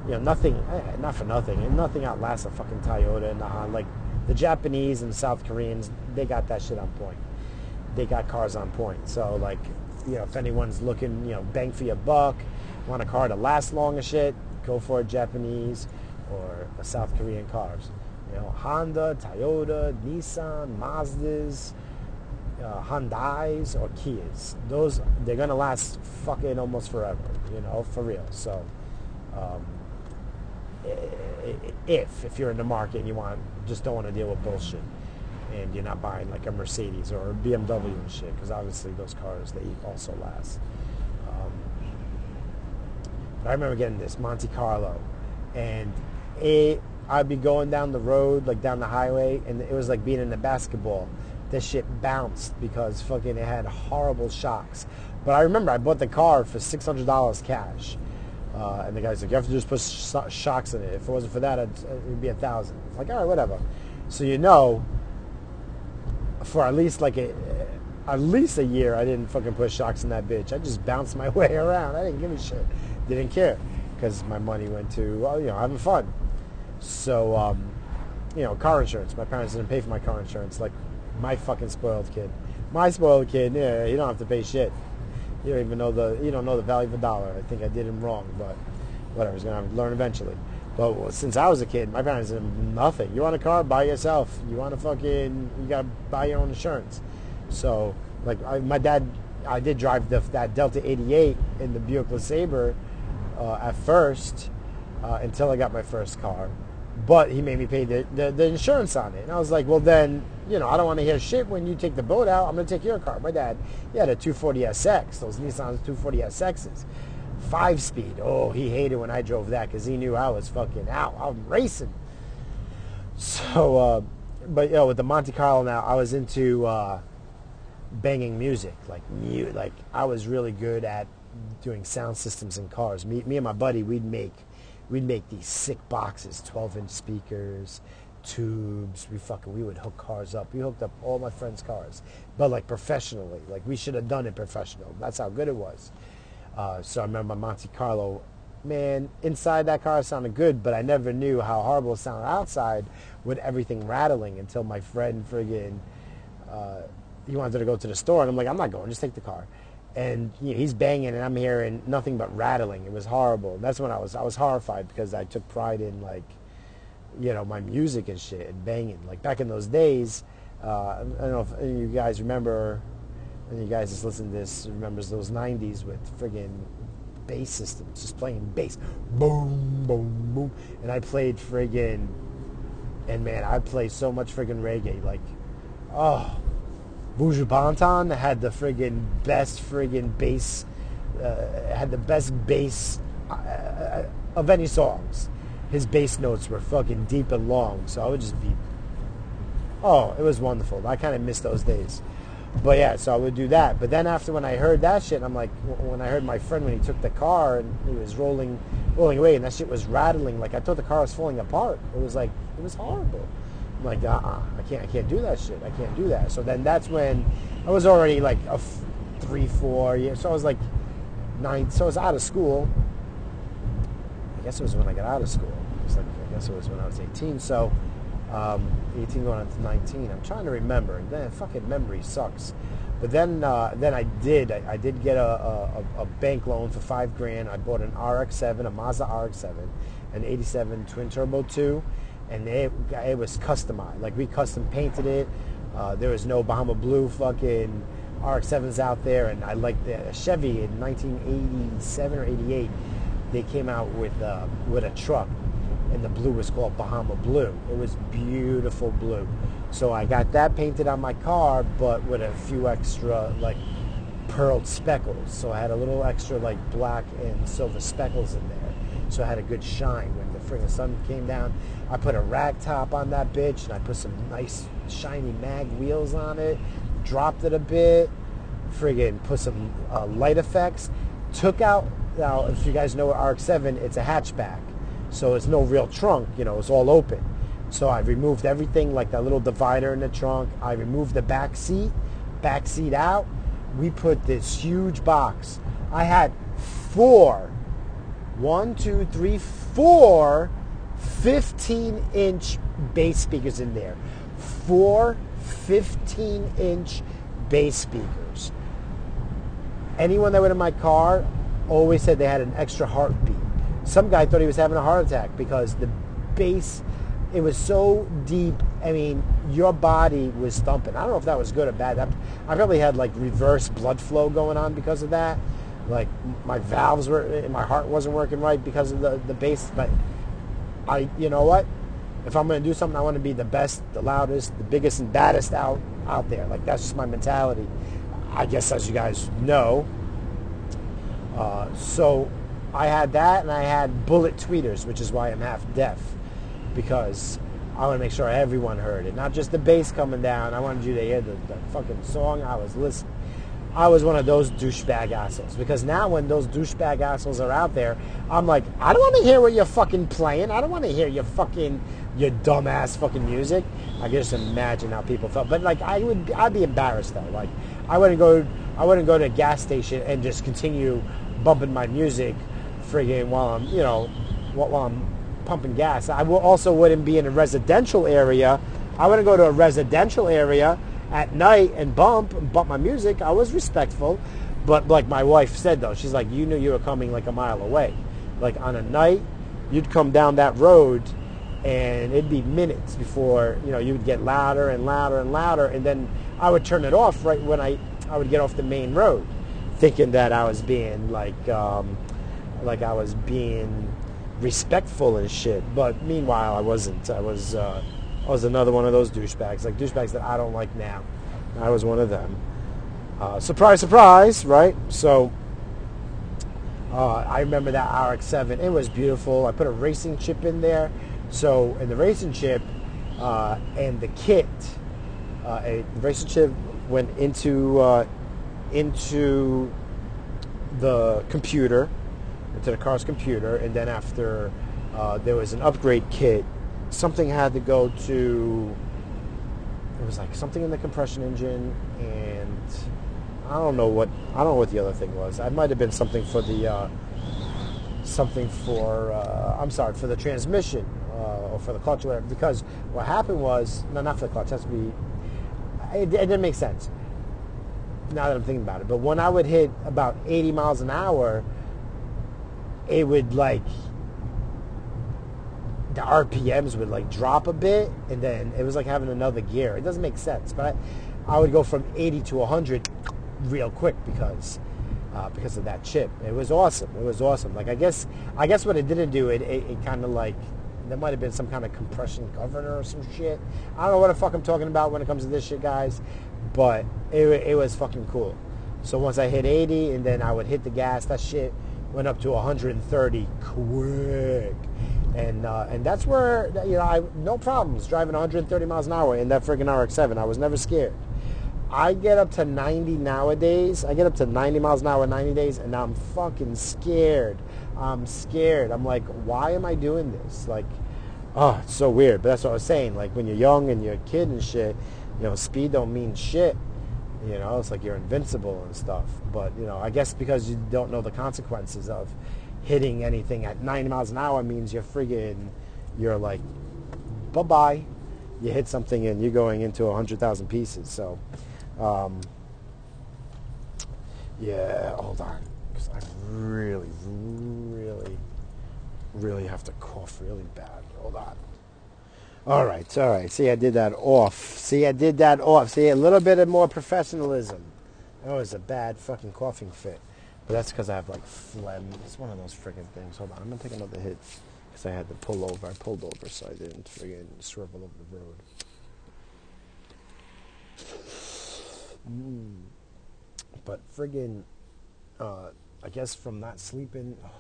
A: you know, nothing, eh, not for nothing. And nothing outlasts a fucking Toyota and the Honda. Like, the Japanese and South Koreans, they got that shit on point. They got cars on point. So, like, you know, if anyone's looking, you know, bang for your buck, want a car to last long as shit, go for a Japanese or a South Korean cars. You know, Honda, Toyota, Nissan, Mazdas, uh, Hyundai's or Kias. Those they're gonna last fucking almost forever. You know, for real. So, um, if if you're in the market and you want just don't want to deal with bullshit and you're not buying like a Mercedes or a BMW and shit because obviously those cars they also last. Um, but I remember getting this Monte Carlo, and it I'd be going down the road like down the highway, and it was like being in a basketball. This shit bounced because fucking it had horrible shocks. But I remember I bought the car for six hundred dollars cash. Uh, and the guy's like, you have to just put sh- shocks in it. If it wasn't for that, it'd, it'd be a thousand. Like, all right, whatever. So you know, for at least like a, at least a year, I didn't fucking put shocks in that bitch. I just bounced my way around. I didn't give a shit. Didn't care because my money went to, well, you know, having fun. So, um, you know, car insurance. My parents didn't pay for my car insurance. Like my fucking spoiled kid. My spoiled kid, yeah, you don't have to pay shit. You don't even know the you don't know the value of a dollar. I think I did him wrong, but whatever. He's gonna learn eventually. But since I was a kid, my parents did nothing. You want a car, buy yourself. You want to fucking, you gotta buy your own insurance. So, like, I, my dad, I did drive the, that Delta 88 in the Buick LeSabre uh, at first uh, until I got my first car. But he made me pay the, the, the insurance on it. And I was like, well, then, you know, I don't want to hear shit when you take the boat out. I'm going to take your car. My dad, he had a 240SX, those Nissan 240SXs. Five speed. Oh, he hated when I drove that because he knew I was fucking out. I'm racing. So, uh, but, you know, with the Monte Carlo now, I was into uh, banging music. Like, mu- like I was really good at doing sound systems in cars. Me, me and my buddy, we'd make we'd make these sick boxes, 12 inch speakers, tubes. We fucking we would hook cars up. We hooked up all my friends' cars, but like professionally. Like we should have done it professional. That's how good it was. Uh, so I remember my Monte Carlo. Man, inside that car sounded good, but I never knew how horrible it sounded outside with everything rattling until my friend friggin' uh, he wanted to go to the store, and I'm like, I'm not going. Just take the car and you know, he's banging and I'm hearing nothing but rattling. It was horrible. That's when I was I was horrified because I took pride in like you know my music and shit and banging. Like back in those days, uh, I don't know if you guys remember, and you guys just listen to this remembers those '90s with friggin' bass systems, just playing bass, boom, boom, boom, and I played friggin' and man, I played so much friggin' reggae, like oh Buju Banton had the friggin' best friggin' bass, uh, had the best bass uh, uh, of any songs. His bass notes were fucking deep and long, so I would just be, oh, it was wonderful. I kind of miss those days. But yeah, so I would do that. But then after when I heard that shit, I'm like, when I heard my friend when he took the car and he was rolling, rolling away, and that shit was rattling, like I thought the car was falling apart. It was like, it was horrible. I'm like, uh-uh, I can't, I can't do that shit. I can't do that. So then that's when I was already like a f- three, four years. So I was like nine. So I was out of school. I guess it was when I got out of school. It's like I guess it was when I was 18. So um, 18 going on to 19. I'm trying to remember. And then fucking memory sucks. But then, uh, then I did. I, I did get a, a, a, bank loan for five grand. I bought an RX-7, a Mazda RX-7, an 87 twin turbo 2 and it, was customized. Like we custom painted it. Uh, there was no Bahama Blue fucking RX-7s out there, and I like the Chevy in 1987 or 88. They came out with uh, with a truck, and the blue was called Bahama Blue. It was beautiful blue. So I got that painted on my car, but with a few extra like pearled speckles. So I had a little extra like black and silver speckles in there. So I had a good shine when the friggin' sun came down. I put a rag top on that bitch and I put some nice shiny mag wheels on it. Dropped it a bit. Friggin' put some uh, light effects. Took out, now if you guys know RX-7, it's a hatchback. So it's no real trunk, you know, it's all open. So I removed everything like that little divider in the trunk. I removed the back seat, back seat out. We put this huge box. I had four, one, two, three, four 15 inch bass speakers in there. Four 15 inch bass speakers. Anyone that went in my car always said they had an extra heartbeat. Some guy thought he was having a heart attack because the bass it was so deep. I mean, your body was thumping. I don't know if that was good or bad. I probably had like reverse blood flow going on because of that. Like my valves were, my heart wasn't working right because of the the bass. But I, you know what? If I'm going to do something, I want to be the best, the loudest, the biggest, and baddest out out there. Like that's just my mentality. I guess as you guys know. Uh, so I had that, and I had bullet tweeters, which is why I'm half deaf because I want to make sure everyone heard it, not just the bass coming down. I wanted you to hear the, the fucking song I was listening. I was one of those douchebag assholes because now when those douchebag assholes are out there, I'm like, I don't want to hear what you're fucking playing. I don't want to hear your fucking your dumbass fucking music. I can just imagine how people felt. But like, I would, I'd be embarrassed though. Like, I wouldn't go, I wouldn't go to a gas station and just continue bumping my music, friggin' while I'm, you know, while I'm pumping gas. I also wouldn't be in a residential area. I wouldn't go to a residential area at night and bump bump my music. I was respectful, but like my wife said though, she's like, you knew you were coming like a mile away. Like on a night, you'd come down that road, and it'd be minutes before you know you would get louder and louder and louder, and then I would turn it off right when I I would get off the main road, thinking that I was being like um, like I was being respectful and shit. But meanwhile, I wasn't. I was uh, I was another one of those douchebags, like douchebags that I don't like now. I was one of them. Uh, surprise, surprise, right? So uh, I remember that RX-7. It was beautiful. I put a racing chip in there. So in the racing chip uh, and the kit, uh, a, racing chip went into uh, into the computer into the car's computer, and then after uh, there was an upgrade kit, something had to go to. It was like something in the compression engine, and I don't know what I don't know what the other thing was. I might have been something for the uh, something for uh, I'm sorry for the transmission uh, or for the clutch or whatever. Because what happened was no, not for the clutch. It has to be. It, it didn't make sense now that I'm thinking about it. But when I would hit about 80 miles an hour, it would like the RPMs would like drop a bit, and then it was like having another gear. It doesn't make sense, but I, I would go from 80 to 100 real quick because uh, because of that chip. It was awesome. It was awesome. Like I guess I guess what it didn't do, it it, it kind of like there might have been some kind of compression governor or some shit. I don't know what the fuck I'm talking about when it comes to this shit, guys, but it it was fucking cool. So once I hit 80 and then I would hit the gas, that shit went up to 130 quick. And uh, and that's where you know I no problems driving 130 miles an hour in that freaking RX-7. I was never scared. I get up to 90 nowadays. I get up to 90 miles an hour 90 days, and I'm fucking scared. I'm scared. I'm like, why am I doing this? Like, oh, it's so weird. But that's what I was saying. Like when you're young and you're a kid and shit, you know, speed don't mean shit. You know, it's like you're invincible and stuff. But, you know, I guess because you don't know the consequences of hitting anything at 90 miles an hour means you're friggin', you're like, bye-bye. You hit something and you're going into 100,000 pieces. So, um, yeah, hold on. Because I really, really, really have to cough really bad. Hold on. All right, all right. See, I did that off. See, I did that off. See, a little bit of more professionalism. That was a bad fucking coughing fit. But that's because I have like phlegm. It's one of those freaking things. Hold on, I'm gonna take another hit because I had to pull over. I pulled over so I didn't friggin' swivel over the road. Mm. But friggin', uh, I guess from not sleeping oh,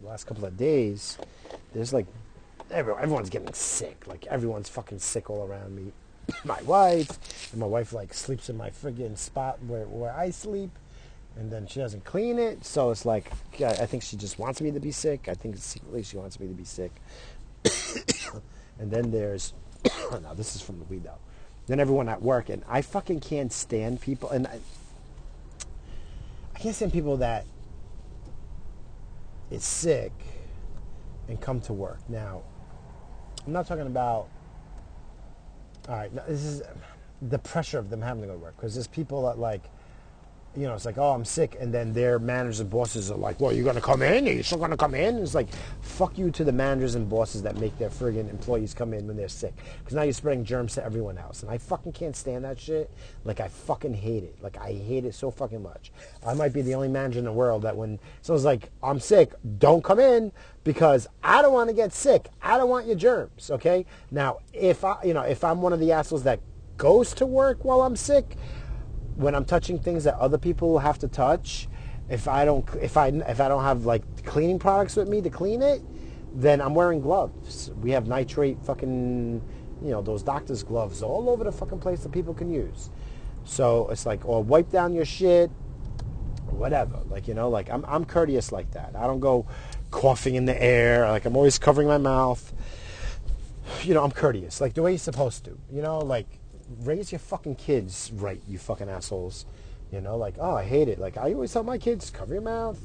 A: the last couple of days, there's like everyone, everyone's getting sick. Like everyone's fucking sick all around me. my wife and my wife like sleeps in my friggin' spot where where I sleep, and then she doesn't clean it. So it's like yeah, I think she just wants me to be sick. I think secretly she wants me to be sick. and then there's now this is from the weed though. Then everyone at work, and I fucking can't stand people, and I, I can't stand people that is sick and come to work. Now, I'm not talking about. All right, this is the pressure of them having to go to work because there's people that like you know, it's like, oh, I'm sick, and then their managers and bosses are like, well, you're gonna come in? Are you still gonna come in? It's like, fuck you to the managers and bosses that make their friggin' employees come in when they're sick, because now you're spreading germs to everyone else, and I fucking can't stand that shit. Like, I fucking hate it. Like, I hate it so fucking much. I might be the only manager in the world that when someone's like, I'm sick, don't come in because I don't want to get sick. I don't want your germs. Okay. Now, if I, you know, if I'm one of the assholes that goes to work while I'm sick when I'm touching things that other people have to touch, if I don't if I if I don't have like cleaning products with me to clean it, then I'm wearing gloves. We have nitrate fucking you know those doctor's gloves all over the fucking place that people can use. So it's like or wipe down your shit, whatever. Like you know, like I'm I'm courteous like that. I don't go coughing in the air. Like I'm always covering my mouth. You know, I'm courteous, like the way you're supposed to. You know, like raise your fucking kids right, you fucking assholes. You know, like, oh, I hate it. Like, I always tell my kids, cover your mouth.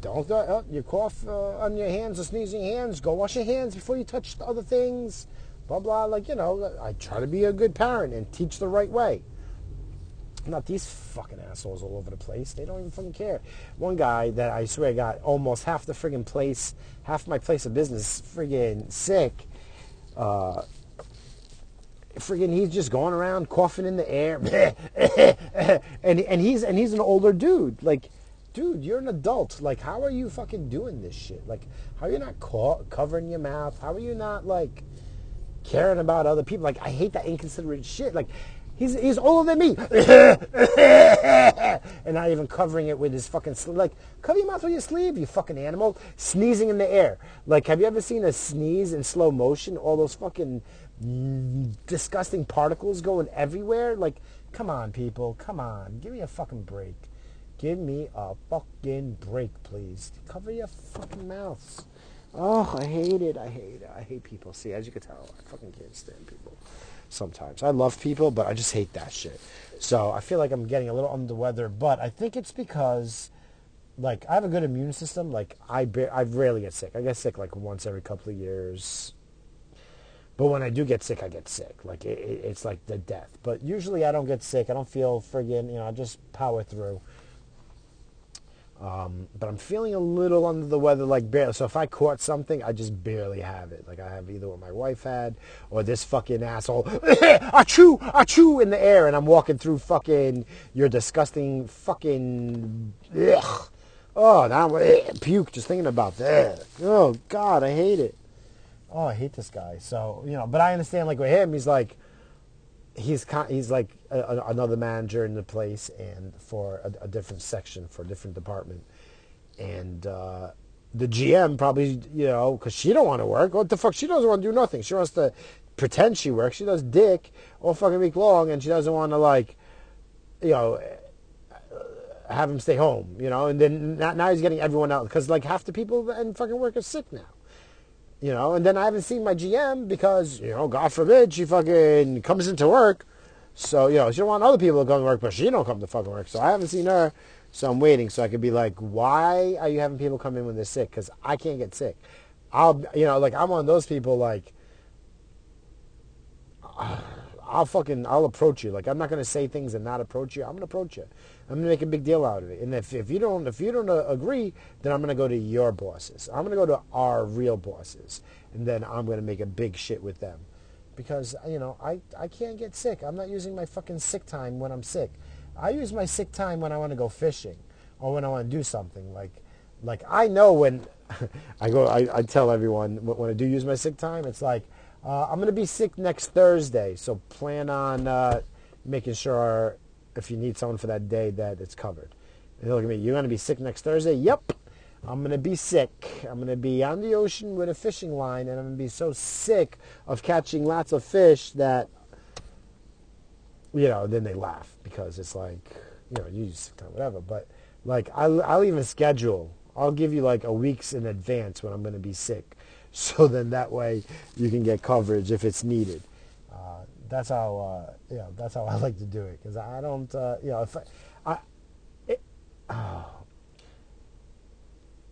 A: Don't, uh, uh you cough uh, on your hands or sneezing hands. Go wash your hands before you touch other things. Blah, blah. Like, you know, I try to be a good parent and teach the right way. Not these fucking assholes all over the place. They don't even fucking care. One guy that I swear got almost half the friggin' place, half my place of business friggin' sick. Uh, friggin' he's just going around coughing in the air and and he's and he's an older dude. Like dude you're an adult. Like how are you fucking doing this shit? Like how are you not co- covering your mouth? How are you not like caring about other people? Like i hate that inconsiderate shit. Like he's he's older than me. And not even covering it with his fucking like cover your mouth with your sleeve you fucking animal. Sneezing in the air. Like have you ever seen a sneeze in slow motion? All those fucking disgusting particles going everywhere. Like, come on, people. Come on. Give me a fucking break. Give me a fucking break, please. Cover your fucking mouths. Oh, I hate it. I hate it. I hate people. See, as you can tell, I fucking can't stand people sometimes. I love people, but I just hate that shit. So I feel like I'm getting a little under the weather, but I think it's because, like, I have a good immune system. Like, I, I rarely get sick. I get sick, like, once every couple of years, but when I do get sick, I get sick. Like it, it's like the death. But usually I don't get sick. I don't feel friggin', you know, I just power through. Um, but I'm feeling a little under the weather, like barely. So if I caught something, I just barely have it. Like I have either what my wife had or this fucking asshole, achoo, achoo in the air, and I'm walking through fucking your disgusting fucking, ugh. oh, now I'm puke just thinking about that. Oh God, I hate it oh, I hate this guy. So you know, but I understand like with him, he's like, he's con- he's like a, a, another manager in the place and for a, a different section for a different department, and uh, the GM probably you know because she don't want to work. What the fuck? She doesn't want to do nothing. She wants to pretend she works. She does dick all fucking week long, and she doesn't want to like, you know. Have him stay home, you know, and then now he's getting everyone out because like half the people and fucking work are sick now. You know, and then I haven't seen my GM because, you know, God forbid she fucking comes into work. So, you know, she don't want other people to come to work, but she don't come to fucking work. So I haven't seen her. So I'm waiting so I could be like, why are you having people come in when they're sick? Because I can't get sick. I'll, you know, like I'm one of those people like, I'll fucking, I'll approach you. Like I'm not going to say things and not approach you. I'm going to approach you. I'm gonna make a big deal out of it. And if, if you don't if you don't uh, agree, then I'm gonna go to your bosses. I'm gonna go to our real bosses, and then I'm gonna make a big shit with them, because you know I I can't get sick. I'm not using my fucking sick time when I'm sick. I use my sick time when I want to go fishing or when I want to do something. Like, like I know when I go, I, I tell everyone when I do use my sick time, it's like, uh, I'm going to be sick next Thursday, so plan on uh, making sure if you need someone for that day that it's covered. And they look at me, you're going to be sick next Thursday? Yep. I'm going to be sick. I'm going to be on the ocean with a fishing line, and I'm going to be so sick of catching lots of fish that, you know, then they laugh because it's like, you know, you sick time, whatever. But, like, I'll, I'll even schedule. I'll give you, like, a week's in advance when I'm going to be sick. So then that way you can get coverage if it's needed. That's how, uh, you know, that's how I like to do it because I don't, uh, you know, if I, I it, oh,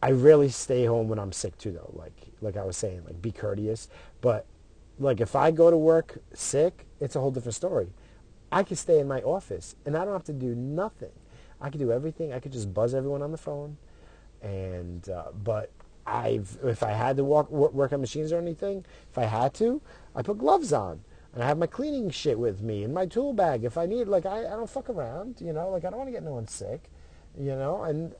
A: I rarely stay home when I'm sick too, though. Like like I was saying, like be courteous. But like if I go to work sick, it's a whole different story. I can stay in my office and I don't have to do nothing. I can do everything. I could just buzz everyone on the phone, and uh, but I've if I had to walk work on machines or anything, if I had to, I put gloves on and I have my cleaning shit with me in my tool bag if I need. Like I, I don't fuck around, you know. Like I don't want to get no one sick, you know. And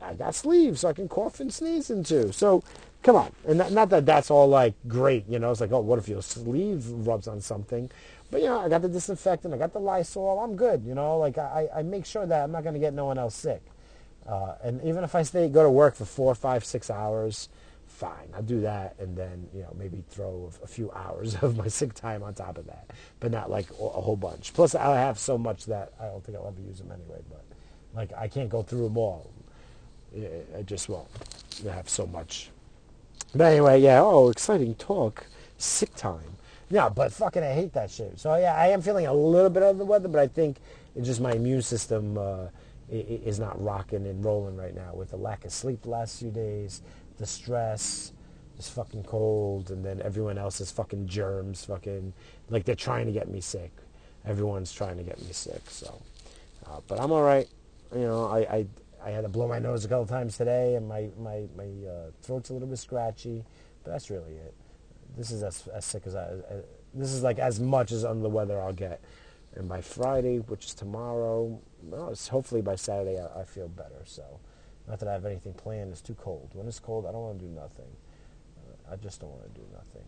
A: I got sleeves so I can cough and sneeze into. So, come on. And not, not, that that's all like great, you know. It's like, oh, what if your sleeve rubs on something? But, you know, I got the disinfectant, I got the Lysol, I'm good, you know. Like, I, I make sure that I'm not going to get no one else sick. Uh, and even if I stay, go to work for four, five, six hours, fine, I'll do that. And then, you know, maybe throw a few hours of my sick time on top of that. But not like a whole bunch. Plus, I have so much that I don't think I'll ever use them anyway. But, like, I can't go through them all. I just won't I have so much. But anyway, yeah. Oh, exciting talk. Sick time. Yeah, but fucking, I hate that shit. So yeah, I am feeling a little bit of the weather, but I think it's just my immune system uh, is not rocking and rolling right now with the lack of sleep the last few days, the stress, this fucking cold, and then everyone else's fucking germs, fucking like they're trying to get me sick. Everyone's trying to get me sick. So, uh, but I'm all right. You know, I, I I had to blow my nose a couple times today, and my my my uh, throat's a little bit scratchy, but that's really it. This is as, as sick as I. As, this is like as much as under the weather I'll get. And by Friday, which is tomorrow, well, hopefully by Saturday I, I, feel better. So, not that I have anything planned. It's too cold. When it's cold, I don't want to do nothing. Uh, I just don't want to do nothing.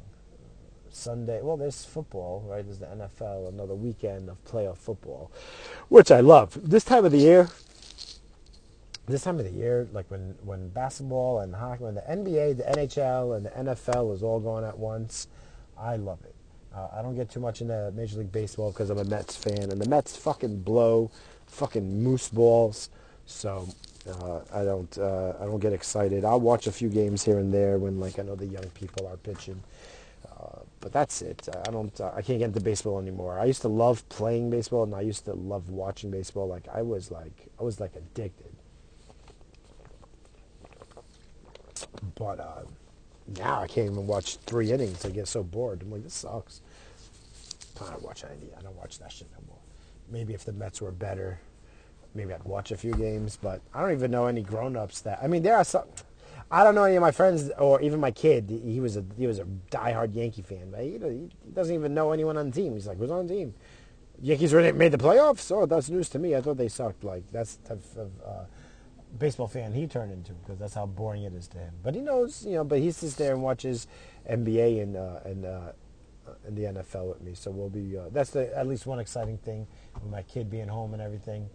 A: Sunday. Well, there's football, right? There's the NFL, another weekend of playoff football, which I love. This time of the year, this time of the year, like when, when basketball and hockey, when the NBA, the NHL, and the NFL is all going at once, I love it. Uh, I don't get too much into Major League Baseball because I'm a Mets fan, and the Mets fucking blow fucking moose balls. So uh, I don't uh, I don't get excited. I'll watch a few games here and there when like I know the young people are pitching. Uh, but that's it. I don't. Uh, I can't get into baseball anymore. I used to love playing baseball, and I used to love watching baseball. Like I was like I was like addicted. But now I can't even watch three innings. I get so bored. I'm like, this sucks. I don't watch any. I don't watch that shit no more. Maybe if the Mets were better, maybe I'd watch a few games. But I don't even know any grown-ups that. I mean, there are some. I don't know any of my friends or even my kid. He was a he was a diehard Yankee fan, but he, he doesn't even know anyone on the team. He's like, "Who's on the team?" Yankees made the playoffs. Oh, that's news to me. I thought they sucked. Like that's the type of uh, baseball fan he turned into because that's how boring it is to him. But he knows, you know. But he sits there and watches NBA and uh, and uh, and the NFL with me. So we'll be. Uh, that's the at least one exciting thing with my kid being home and everything.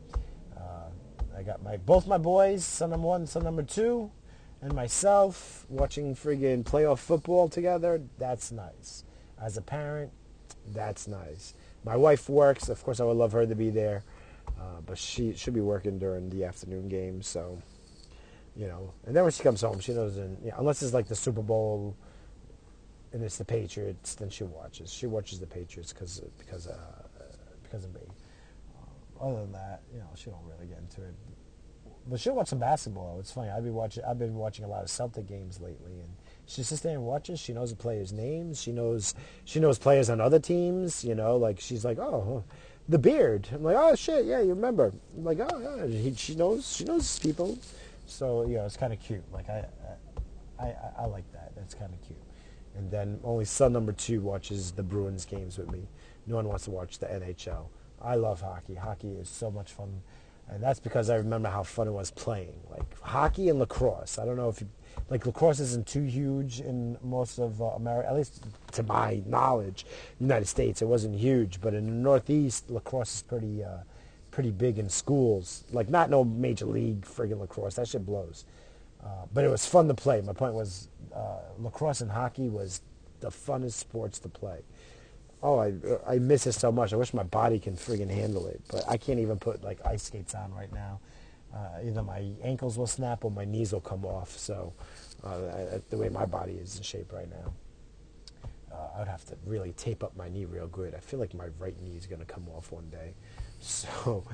A: Uh, I got my both my boys, son number one, son number two, and myself watching friggin' playoff football together. That's nice. As a parent, that's nice. My wife works. Of course, I would love her to be there. Uh, but she should be working during the afternoon games, so you know. And then when she comes home, she knows, in, you know, unless it's like the Super Bowl and it's the Patriots, then she watches. She watches the Patriots because because uh, because of me. Other than that, you know, she don't really get into it. But she'll watch some basketball. It's funny. I've been watching. I've been watching a lot of Celtic games lately, and she's just there and watches. She knows the players' names. She knows she knows players on other teams. You know, like she's like, oh, the beard. I'm like, oh shit, yeah, you remember? I'm like, oh yeah, he, she knows, she knows people. So you know, it's kind of cute. Like I, I, I, I like that. That's kind of cute. And then only son number two watches the Bruins games with me. No one wants to watch the NHL. I love hockey. Hockey is so much fun, and that's because I remember how fun it was playing. Like hockey and lacrosse. I don't know if you, like lacrosse isn't too huge in most of uh, America, at least to my knowledge. United States, it wasn't huge, but in the Northeast, lacrosse is pretty uh, pretty big in schools. Like not no major league friggin' lacrosse. That shit blows. Uh, but it was fun to play. My point was uh, lacrosse and hockey was the funnest sports to play. Oh, I I miss it so much. I wish my body can friggin' handle it, but I can't even put like ice skates on right now. Uh, either my ankles will snap or my knees will come off. So uh, the way my body is in shape right now, uh, I'd have to really tape up my knee real good. I feel like my right knee is going to come off one day. So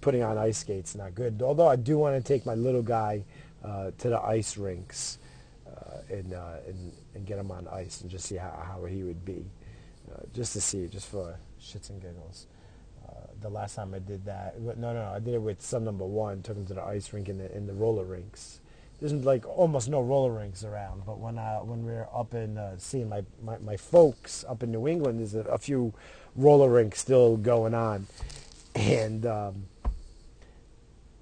A: putting on ice skates not good. Although I do want to take my little guy uh, to the ice rinks uh, and, uh, and, and get him on ice and just see how, how he would be, uh, just to see, just for shits and giggles. Uh, the last time I did that, no, no, no, I did it with son number one. Took him to the ice rink and the, in the roller rinks. There's like almost no roller rinks around, but when I, when we are up in seeing my, my, my folks up in New England, there's a, a few roller rinks still going on and um,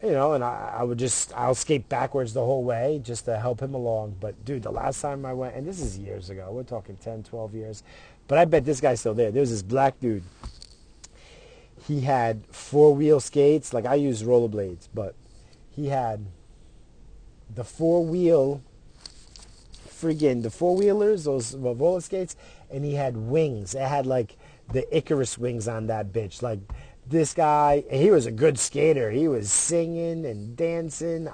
A: you know, and I, I, would just I'll skate backwards the whole way just to help him along. But dude, the last time I went, and this is years ago, we're talking 10, 12 years, but I bet this guy's still there. There was this black dude. He had four wheel skates, like I use rollerblades, but he had the four wheel friggin' the four wheelers, those roller skates, and he had wings. It had like the Icarus wings on that bitch, like this guy, he was a good skater. He was singing and dancing.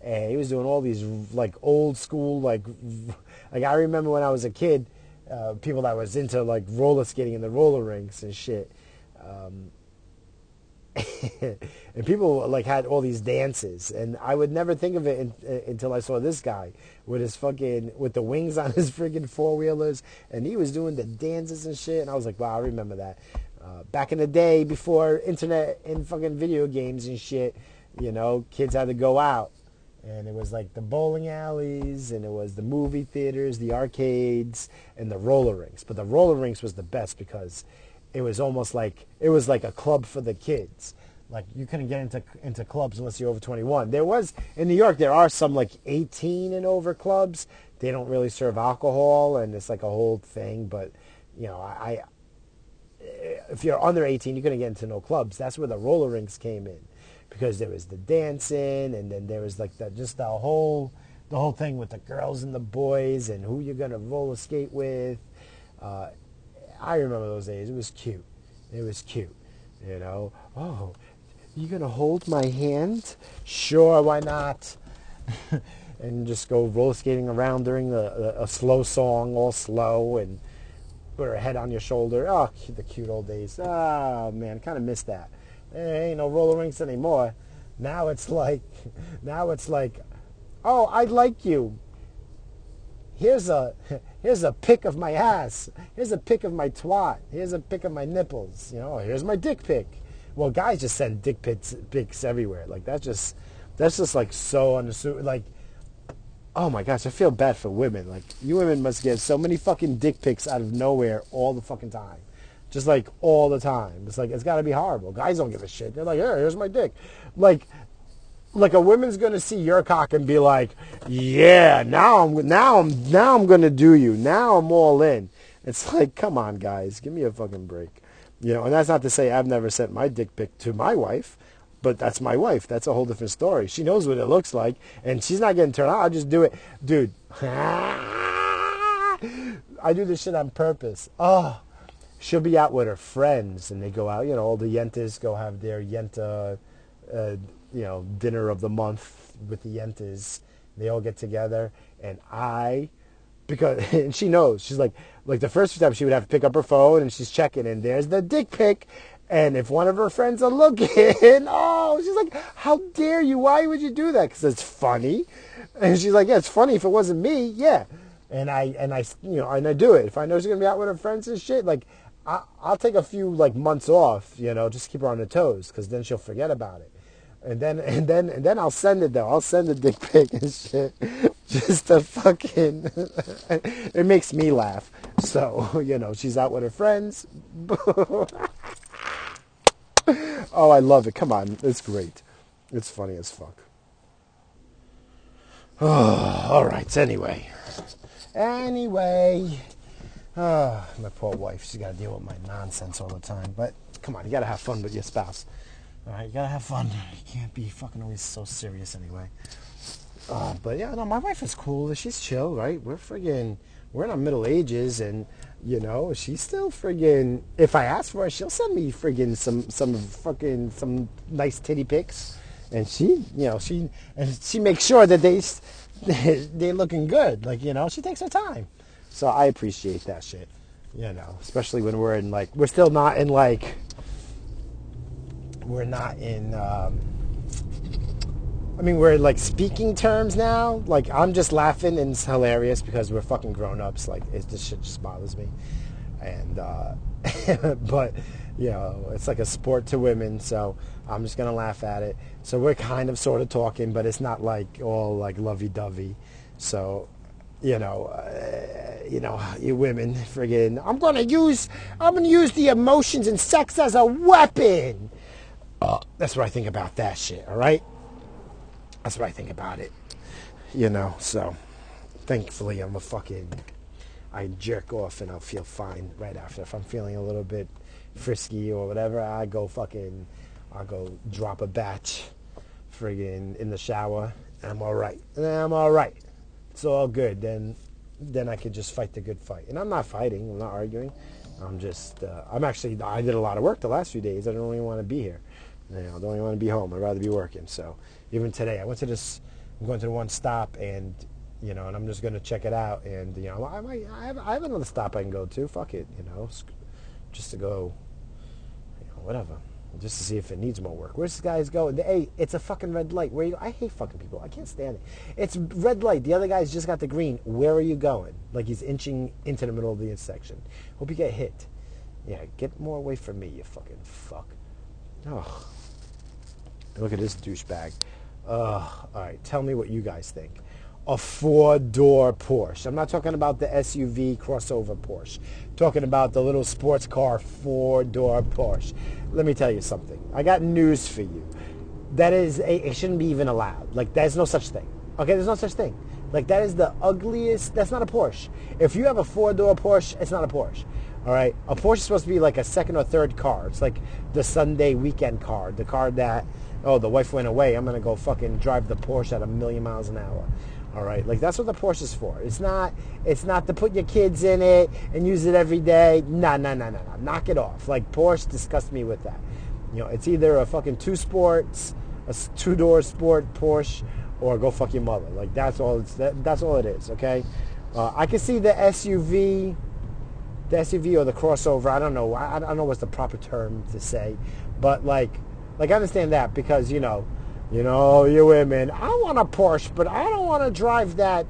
A: And he was doing all these like old school like like I remember when I was a kid, uh, people that was into like roller skating in the roller rinks and shit. Um, and people like had all these dances, and I would never think of it in, until I saw this guy with his fucking with the wings on his freaking four wheelers, and he was doing the dances and shit, and I was like, wow, I remember that. Uh, back in the day, before internet and fucking video games and shit, you know, kids had to go out. And it was like the bowling alleys, and it was the movie theaters, the arcades, and the roller rinks. But the roller rinks was the best because it was almost like it was like a club for the kids. Like you couldn't get into into clubs unless you're over 21. There was in New York there are some like 18 and over clubs. They don't really serve alcohol, and it's like a whole thing. But you know, I if you're under 18, you're going to get into no clubs. That's where the roller rinks came in, because there was the dancing, and then there was like the, just the whole the whole thing with the girls and the boys, and who you're going to roller skate with. Uh, I remember those days. It was cute. It was cute. You know. Oh, you gonna hold my hand? Sure, why not? and just go roller skating around during the, a slow song, all slow, and put her head on your shoulder. Oh, the cute old days. Oh, man, kind of miss that. There ain't no roller rinks anymore. Now it's like, now it's like, oh, I like you. Here's a, here's a pic of my ass. Here's a pic of my twat. Here's a pic of my nipples. You know, here's my dick pic. Well, guys just send dick pics, pics everywhere. Like that's just, that's just like so unassuming. Like oh my gosh, I feel bad for women. Like you women must get so many fucking dick pics out of nowhere all the fucking time. Just like all the time. It's like it's got to be horrible. Guys don't give a shit. They're like, "Here, here's my dick." Like like a woman's to see your cock and be like, "Yeah, now I'm now I'm now I'm to do you. Now I'm all in." It's like, "Come on, guys. Give me a fucking break." You know, and that's not to say I've never sent my dick pic to my wife but that's my wife. That's a whole different story. She knows what it looks like, and she's not getting turned on. I'll just do it, dude. I do this shit on purpose. Oh, she'll be out with her friends, and they go out. You know, all the yentas go have their yenta, uh, you know, dinner of the month with the yentas. They all get together, and I, because and she knows. She's like, like the first few times she would have to pick up her phone, and she's checking, and there's the dick pic, and if one of her friends are looking, oh, she's like, how dare you? Why would you do that? Because it's funny. And she's like, yeah, it's funny if it wasn't me. Yeah. And I, and I, you know, and I do it. If I know she's to be out with her friends and shit, like, I, I'll take a few, like, months off, you know, just keep her on her toes because then she'll forget about it. And then, and then, and then I'll send it though. I'll send the dick pic and shit. Just to fucking, it makes me laugh. So, you know, she's out with her friends. oh, I love it. Come on, it's great. It's funny as fuck. Oh, all right. Anyway, anyway, oh, my poor wife. She's got to deal with my nonsense all the time. But come on, you got to have fun with your spouse. All right, you got to have fun. You can't be fucking always so serious anyway. Uh, but yeah, no, my wife is cool. She's chill, right? We're friggin', we're in our middle ages, and you know, she's still friggin'. If I ask for it, she'll send me friggin' some some fucking some nice titty pics, and she, you know, she and she makes sure that they they looking good. Like you know, she takes her time. So I appreciate that shit. You know, especially when we're in like we're still not in like we're not in. Um, I mean, we're like speaking terms now. Like, I'm just laughing and it's hilarious because we're fucking grown ups. Like, it, this shit just bothers me. And, uh, but, you know, it's like a sport to women, so I'm just going to laugh at it. So we're kind of sort of talking, but it's not like all like lovey dovey. So, you know, uh, you know, you women, friggin', I'm to use, I'm to use the emotions and sex as a weapon. Uh, that's what I think about that shit, all right? That's what I think about it. You know, so thankfully I'm a fucking I jerk off and I'll feel fine right after. If I'm feeling a little bit frisky or whatever, I go fucking I'll go drop a batch friggin' in the shower and I'm alright. And I'm alright. It's all good. Then then I could just fight the good fight. And I'm not fighting, I'm not arguing. I'm just uh, I'm actually I did a lot of work the last few days. I don't really want to be here. You know, I don't even want to be home. I'd rather be working. So even today, I went to this. I'm going to the one stop, and you know, and I'm just going to check it out. And you know, I might, I have, I have another stop I can go to. Fuck it, you know, just to go, you know, whatever, just to see if it needs more work. Where's this guy's going? Hey, it's a fucking red light. Where you? I hate fucking people. I can't stand it. It's red light. The other guy's just got the green. Where are you going? Like he's inching into the middle of the intersection. Hope you get hit. Yeah, get more away from me, you fucking fuck. Oh. Look at this douchebag. Uh, all right, tell me what you guys think. A four-door Porsche. I'm not talking about the SUV crossover Porsche. I'm talking about the little sports car four-door Porsche. Let me tell you something. I got news for you. That is, a, it shouldn't be even allowed. Like, there's no such thing. Okay, there's no such thing. Like, that is the ugliest. That's not a Porsche. If you have a four-door Porsche, it's not a Porsche. All right, a Porsche is supposed to be like a second or third car. It's like the Sunday weekend car, the car that oh, the wife went away. I'm gonna go fucking drive the Porsche at a million miles an hour. All right, like that's what the Porsche is for. It's not. It's not to put your kids in it and use it every day. No, no, no, no, no. Knock it off. Like Porsche disgusts me with that. You know, it's either a fucking two sports, a two door sport Porsche, or go fuck your mother. Like that's all. It's that, that's all it is. Okay. Uh, I can see the SUV, the SUV or the crossover. I don't know. I, I don't know what's the proper term to say, but like like I understand that because you know, you know, you women. I want a Porsche, but I don't want to drive that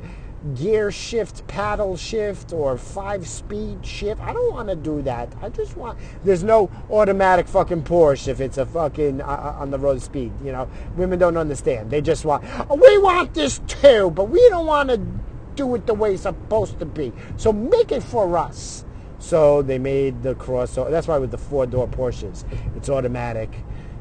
A: gear shift, paddle shift, or five speed shift. I don't want to do that. I just want. There's no automatic fucking Porsche if it's a fucking uh, uh on the road speed. You know, women don't understand. They just want. We want this too, but we don't want to do it the way it's supposed to be. So make it for us. So they made the crossover. That's why with the four door Porsches, it's automatic.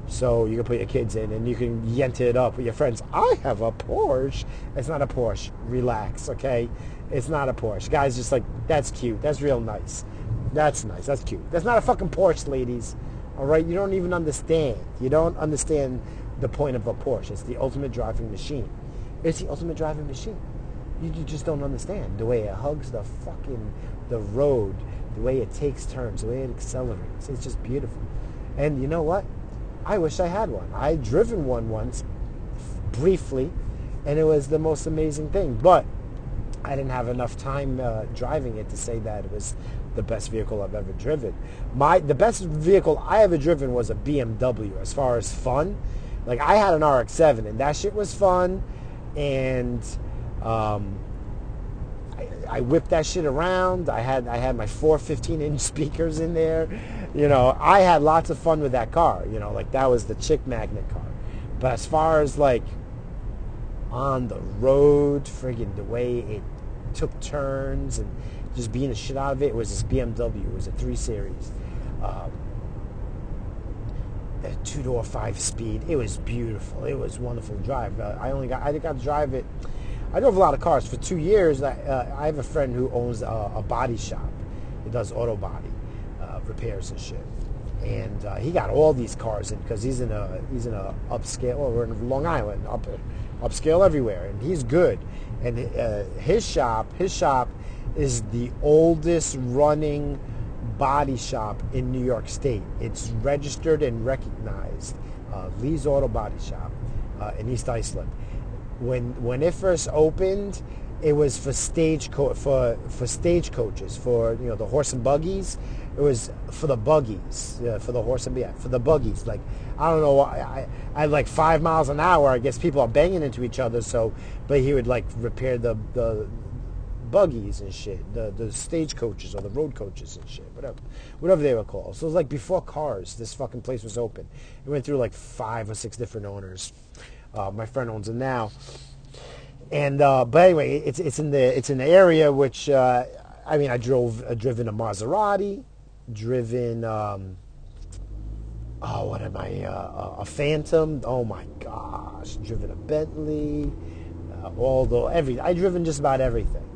A: So you can put your kids in and you can yent it up with your friends. I have a Porsche. It's not a Porsche. Relax, okay? It's not a Porsche. Guys, just like, that's cute. That's real nice. That's nice. That's cute. That's not a fucking Porsche, ladies. All right? You don't even understand. You don't understand the point of a Porsche. It's the ultimate driving machine. It's the ultimate driving machine. You, just don't understand the way it hugs the fucking the road, the way it takes turns, the way it accelerates. It's just beautiful. And you know what? I wish I had one. I driven one once, briefly, and it was the most amazing thing. But I didn't have enough time uh, driving it to say that it was the best vehicle I've ever driven. My the best vehicle I ever driven was a BMW. As far as fun, like I had an RX-7, and that shit was fun, and um, I, I whipped that shit around. I had I had my four 15 inch speakers in there you know, I had lots of fun with that car. You know, like that was the chick magnet car. But as far as like on the road, friggin' the way it took turns and just being the shit out of it, it was this BMW. It was a three series. Um, a two door five speed. It was beautiful. It was wonderful to drive. Uh, I only got I got to drive it. I drove a lot of cars for two years. I, uh, I have a friend who owns a, a body shop. He does auto body repairs and shit. And uh, he got all these cars in because he's in a he's in a upscale. Well, we're in Long Island, up upscale everywhere, and he's good. And uh, his shop, his shop, is the oldest running body shop in New York State. It's registered and recognized. Uh, Lee's Auto Body Shop uh, in East Islip. When when it first opened, it was for stage co- for for stagecoaches for you know the horse and buggies. It was for the buggies uh, for the horse and yeah for the buggies. Like I don't know, I, I, I like five miles an hour. I guess people are banging into each other. So, but he would like repair the the buggies and shit, the the stage coaches or the road coaches and shit, whatever, whatever they were called. So it was like before cars, this fucking place was open. It went through like five or six different owners. Uh, my friend owns it now, and uh, but anyway, it's it's in the it's in the area which uh, I mean I drove uh, driven a Maserati, driven. Um, oh, what am I? Uh, a Phantom. Oh my gosh, driven a Bentley. Uh, although every I driven just about everything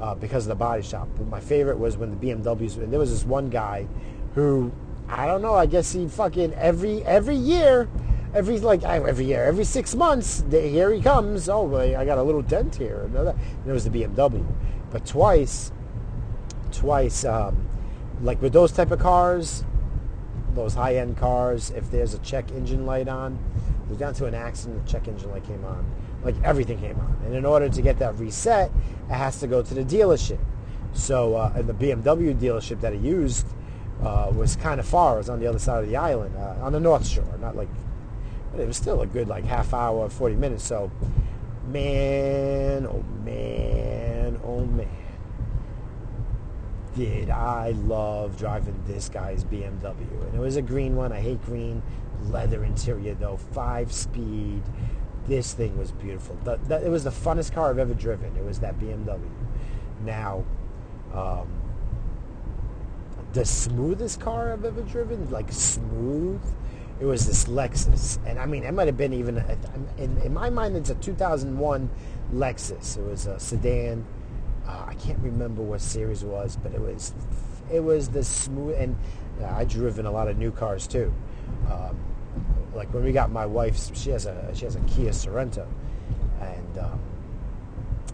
A: uh, because of the body shop. But my favorite was when the BMWs. And there was this one guy who I don't know. I guess he fucking every every year, every like every year, every six months, here he comes. Oh, I got a little dent here. And it was the BMW. But twice, twice, um, like with those type of cars, those high end cars, if there's a check engine light on, we got into an accident. The check engine light came on like everything came on. And in order to get that reset, it has to go to the dealership. So, uh, the BMW dealership that he used uh, was kind of far. It was on the other side of the island, uh, on the North Shore. Not like, but it was still a good like half hour, 40 minutes. So, man, oh man, oh man. Did I love driving this guy's BMW. And it was a green one. I hate green. Leather interior though. Five speed this thing was beautiful. The, the, it was the funnest car I've ever driven. It was that BMW. Now, um, the smoothest car I've ever driven, like smooth, it was this Lexus. And I mean, it might have been even, in, in my mind, it's a 2001 Lexus. It was a sedan. Uh, I can't remember what series it was, but it was, it was the smooth, and uh, I've driven a lot of new cars too. Um, like when we got my wife's, she has a she has a Kia Sorento, and um,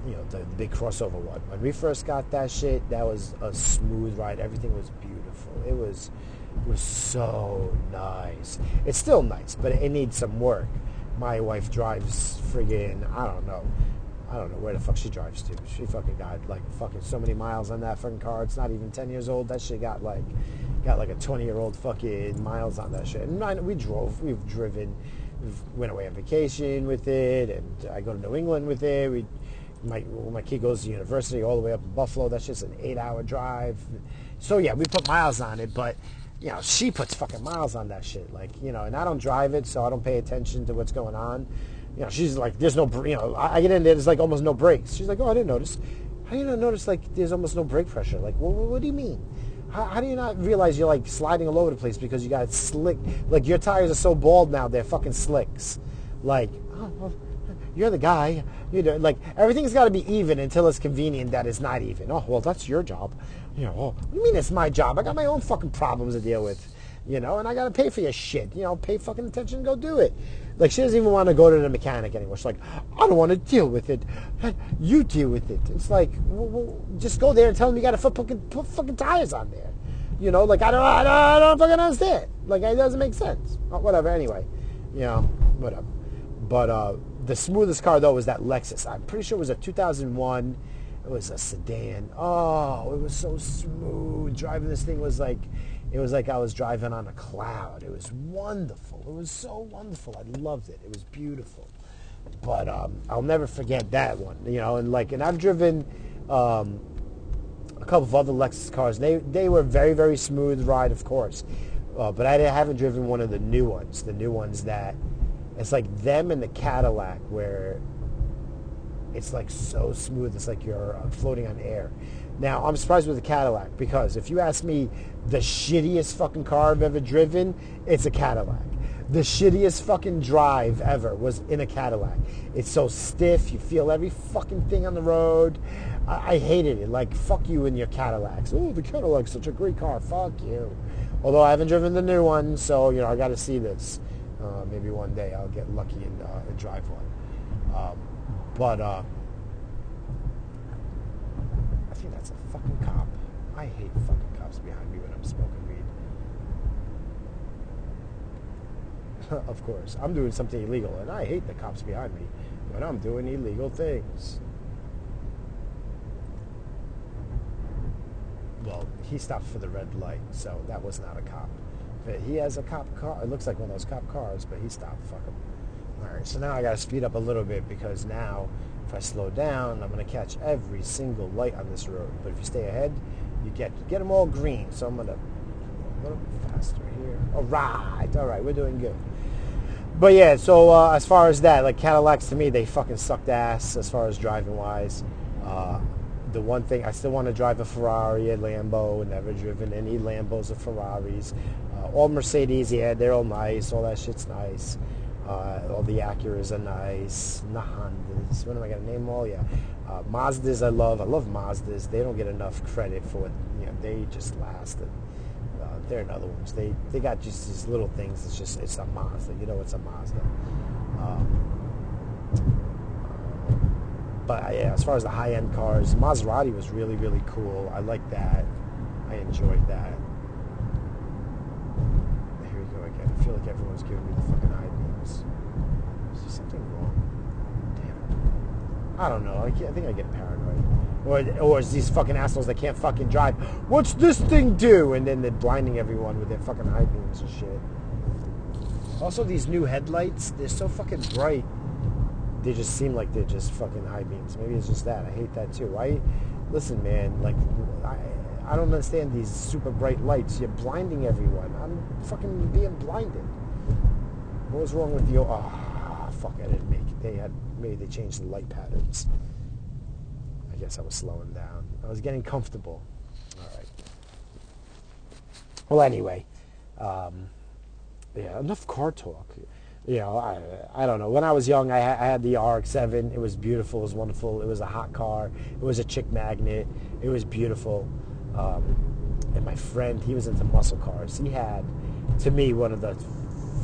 A: you know the, the, big crossover one. When we first got that shit, that was a smooth ride. Everything was beautiful. It was it was so nice. It's still nice, but it needs some work. My wife drives friggin' I don't know. I don't know where the fuck she drives to. She fucking got like fucking so many miles on that fucking car. It's not even 10 years old. That shit got like got like a 20 year old fucking miles on that shit. And we drove, we've driven, we went away on vacation with it, and I go to New England with it. We, my my kid goes to university all the way up in Buffalo. That's just an eight hour drive. So yeah, we put miles on it, but you know she puts fucking miles on that shit. Like you know, and I don't drive it, so I don't pay attention to what's going on. You know, she's like, there's no, you know, I get in there, there's like almost no brakes. She's like, oh, I didn't notice. How do you not notice like there's almost no brake pressure? Like, what, what do you mean? How, how, do you not realize you're like sliding all over the place because you got slick? Like your tires are so bald now, they're fucking slicks. Like, oh, well, you're the guy. You know, like everything's got to be even until it's convenient that it's not even. Oh, well, that's your job. You know, oh, what do you mean it's my job? I got my own fucking problems to deal with. You know, and I got to pay for your shit. You know, pay fucking attention, go do it. Like she doesn't even want to go to the mechanic anymore. She's like, I don't want to deal with it. You deal with it. It's like, well, well, just go there and tell them you got to put fucking, put fucking tires on there. You know, like I don't, I don't, I don't fucking understand. Like it doesn't make sense. Oh, whatever. Anyway, you know, whatever. But uh, the smoothest car though was that Lexus. I'm pretty sure it was a 2001. It was a sedan. Oh, it was so smooth. Driving this thing was like it was like I was driving on a cloud. It was wonderful. It was so wonderful. I loved it. It was beautiful. But um, I'll never forget that one. You know, and like, and I've driven um, a couple of other Lexus cars. They they were very very smooth ride, of course. Uh, but I haven't driven one of the new ones. The new ones that it's like them and the Cadillac, where it's like so smooth. It's like you're uh, floating on air. Now, I'm surprised with the Cadillac because if you ask me the shittiest fucking car I've ever driven, it's a Cadillac. the shittiest fucking drive ever was in a Cadillac. It's so stiff. You feel every fucking thing on the road. I, I hated it. Like, fuck you and your Cadillacs. Oh, the Cadillac's such a great car. Fuck you. Although I haven't driven the new one, so, you know, I got to see this. Uh, maybe one day I'll get lucky and, uh, drive one. Um, but uh, I think that's a fucking cop. I hate fucking cops behind me when I'm smoking weed. of course, I'm doing something illegal, and I hate the cops behind me when I'm doing illegal things. Well, he stopped for the red light, so that was not a cop. But he has a cop car. It looks like one of those cop cars, but he stopped. Fuck him. All right, so now I got to speed up a little bit because now if I slow down, I'm going to catch every single light on this road. But if you stay ahead, you get get them all green. So I'm going to go a little faster here. All right, all right, we're doing good. But yeah, so uh, as far as that, like Cadillacs to me, they fucking sucked ass as far as driving wise. Uh, the one thing I still want to drive a Ferrari, a Lambo, never driven any Lambos or Ferraris. Uh, all Mercedes, yeah, they're all nice. All that shit's nice. Uh, all the Acuras are nice. The Hondas. What am I to name all? Yeah. Uh, Mazdas I love. I love Mazdas. They don't get enough credit for it. You know, they just last. And, uh, they're another ones. They they got just these little things. It's just it's a Mazda. You know, it's a Mazda. Um, but uh, yeah, as far as the high-end cars, Maserati was really really cool. I like that. I enjoyed that. Here we go again. I feel like everyone's giving me the fucking high beams. Is there something wrong? Damn. I don't know. I, I think I get paranoid. Or, or it's these fucking assholes that can't fucking drive. What's this thing do? And then they're blinding everyone with their fucking high beams and shit. Also, these new headlights, they're so fucking bright they just seem like they're just fucking high beams. Maybe it's just that. I hate that too. Why? Listen, man. Like, I, I don't understand these super bright lights. You're blinding everyone. I'm fucking being blinded. What was wrong with your? Oh, fuck! I didn't make. It. They had maybe they changed the light patterns. I guess I was slowing down. I was getting comfortable. All right. Well, anyway, um, yeah. Enough car talk you know, I, I don't know. When I was young, I, I had the RX-7. It was beautiful. It was wonderful. It was a hot car. It was a chick magnet. It was beautiful. Um, and my friend, he was into muscle cars. He had, to me, one of the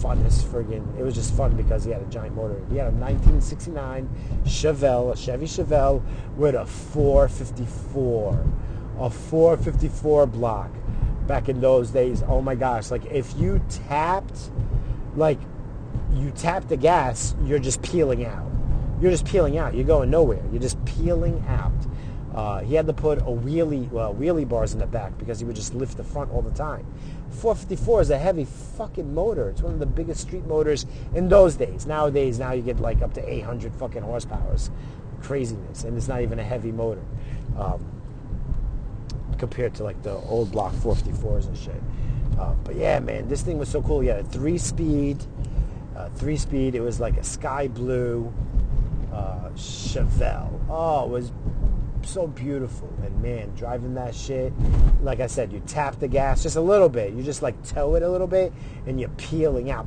A: funnest friggin'. It was just fun because he had a giant motor. He had a 1969 Chevelle, a Chevy Chevelle with a 454, a 454 block. Back in those days, oh my gosh! Like if you tapped, like you tap the gas, you're just peeling out. You're just peeling out. You're going nowhere. You're just peeling out. Uh, he had to put a wheelie, well, wheelie bars in the back because he would just lift the front all the time. 454 is a heavy fucking motor. It's one of the biggest street motors in those days. Nowadays, now you get like up to 800 fucking horsepowers. Craziness. And it's not even a heavy motor um, compared to like the old block 454s and shit. Uh, but yeah, man, this thing was so cool. He had a three-speed uh, three speed. It was like a sky blue uh, Chevelle. Oh, it was so beautiful. And man, driving that shit, like I said, you tap the gas just a little bit. You just like toe it a little bit, and you're peeling out.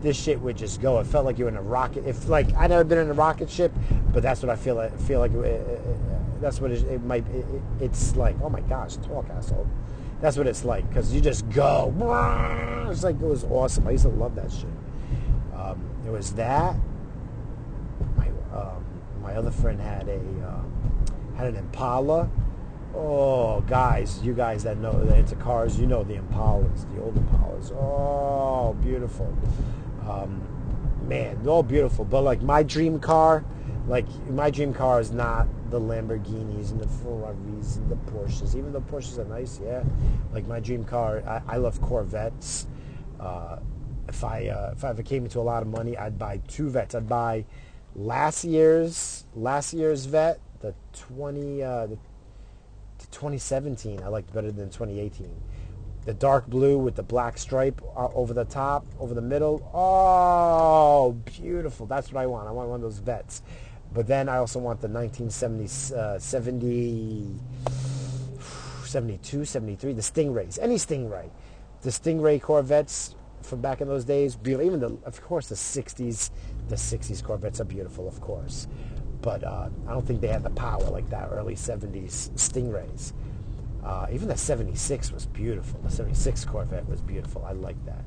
A: This shit would just go. It felt like you're in a rocket. If like I never been in a rocket ship, but that's what I feel. like. feel like it, that's what it, it might. It, it's like. Oh my gosh, talk asshole. That's what it's like because you just go. It's like it was awesome. I used to love that shit. Um, it was that. My my other friend had a uh, had an Impala. Oh, guys, you guys that know that into cars, you know the Impalas, the old Impalas. Oh, beautiful. Um, man, all beautiful. But like my dream car, like my dream car is not the Lamborghinis and the Ferraris and the Porsches. Even though Porsches are nice, yeah. Like my dream car, I, I love Corvettes. Uh, if I uh, if I ever came into a lot of money, I'd buy two Vets. I'd buy last year's last year's Vet, the twenty uh, the, the 2017. I liked better than 2018. The dark blue with the black stripe uh, over the top, over the middle. Oh, beautiful! That's what I want. I want one of those vets. But then I also want the 1970, uh, 70, 72, 73, the Stingrays. Any Stingray. The Stingray Corvettes, from back in those days. Even the, of course, the '60s, the '60s Corvettes are beautiful, of course. But uh, I don't think they had the power like that early '70s Stingrays. Uh, even the '76 was beautiful. The '76 Corvette was beautiful. I like that.